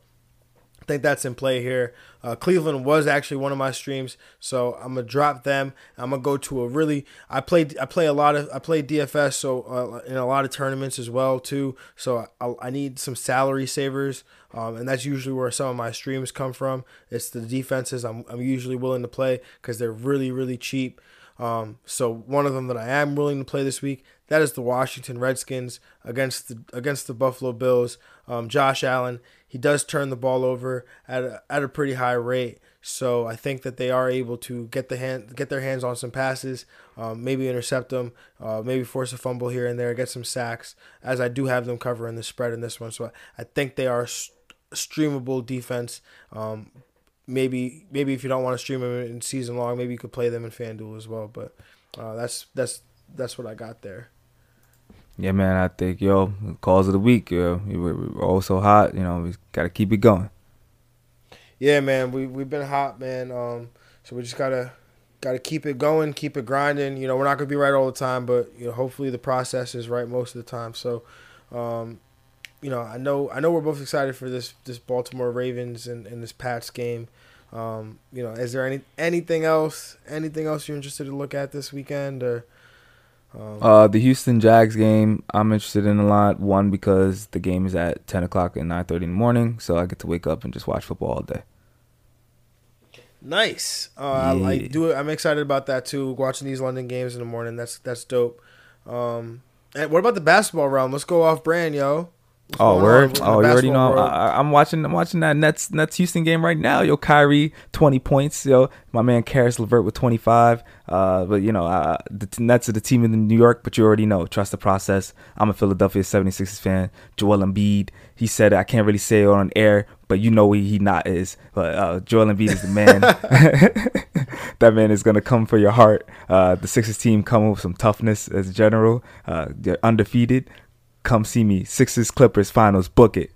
think that's in play here. Uh, Cleveland was actually one of my streams, so I'm gonna drop them. I'm gonna go to a really. I played. I play a lot of. I play DFS, so uh, in a lot of tournaments as well too. So I, I need some salary savers, um, and that's usually where some of my streams come from. It's the defenses I'm, I'm usually willing to play because they're really really cheap. Um, so one of them that I am willing to play this week that is the Washington Redskins against the against the Buffalo Bills. Um, Josh Allen he does turn the ball over at a, at a pretty high rate. So I think that they are able to get the hand get their hands on some passes, um, maybe intercept them, uh, maybe force a fumble here and there, get some sacks. As I do have them covering the spread in this one, so I think they are streamable defense. Um, maybe maybe if you don't want to stream them in season long, maybe you could play them in FanDuel as well. But uh, that's that's that's what I got there. Yeah, man. I think yo, calls of the week. Yo, we're, all so hot. You know, we gotta keep it going. Yeah, man. We we've been hot, man. Um, so we just gotta gotta keep it going, keep it grinding. You know, we're not gonna be right all the time, but you know, hopefully the process is right most of the time. So, um, you know, I know I know we're both excited for this this Baltimore Ravens and, and this Pats game. Um, you know, is there any anything else anything else you're interested to look at this weekend or? Um, uh, the Houston Jags game, I'm interested in a lot. One because the game is at 10 o'clock and 9:30 in the morning, so I get to wake up and just watch football all day. Nice. Uh, yeah. I, I, do. It. I'm excited about that too. Watching these London games in the morning, that's that's dope. Um, and what about the basketball realm? Let's go off brand, yo. Oh, word! Oh, you already know. I, am watching. I'm watching that Nets Nets Houston game right now. Yo, Kyrie, 20 points. Yo, my man Caris LeVert with 25. Uh, but you know, uh, the Nets are the team in New York. But you already know. Trust the process. I'm a Philadelphia 76ers fan. Joel Embiid. He said I can't really say it on air, but you know he, he not is. But uh, Joel Embiid is the man. that man is gonna come for your heart. Uh, the Sixers team come with some toughness as general. Uh, they're undefeated. Come see me. Sixers Clippers finals. Book it.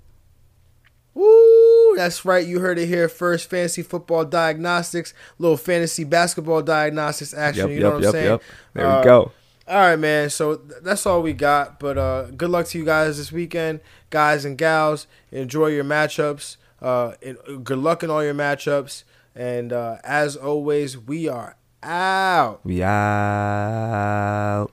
Woo! That's right. You heard it here first. Fantasy football diagnostics, little fantasy basketball diagnostics action. Yep, you know yep, what I'm yep, saying? Yep. There uh, we go. All right, man. So th- that's all we got. But uh, good luck to you guys this weekend, guys and gals. Enjoy your matchups. Uh, good luck in all your matchups. And uh, as always, we are out. We out.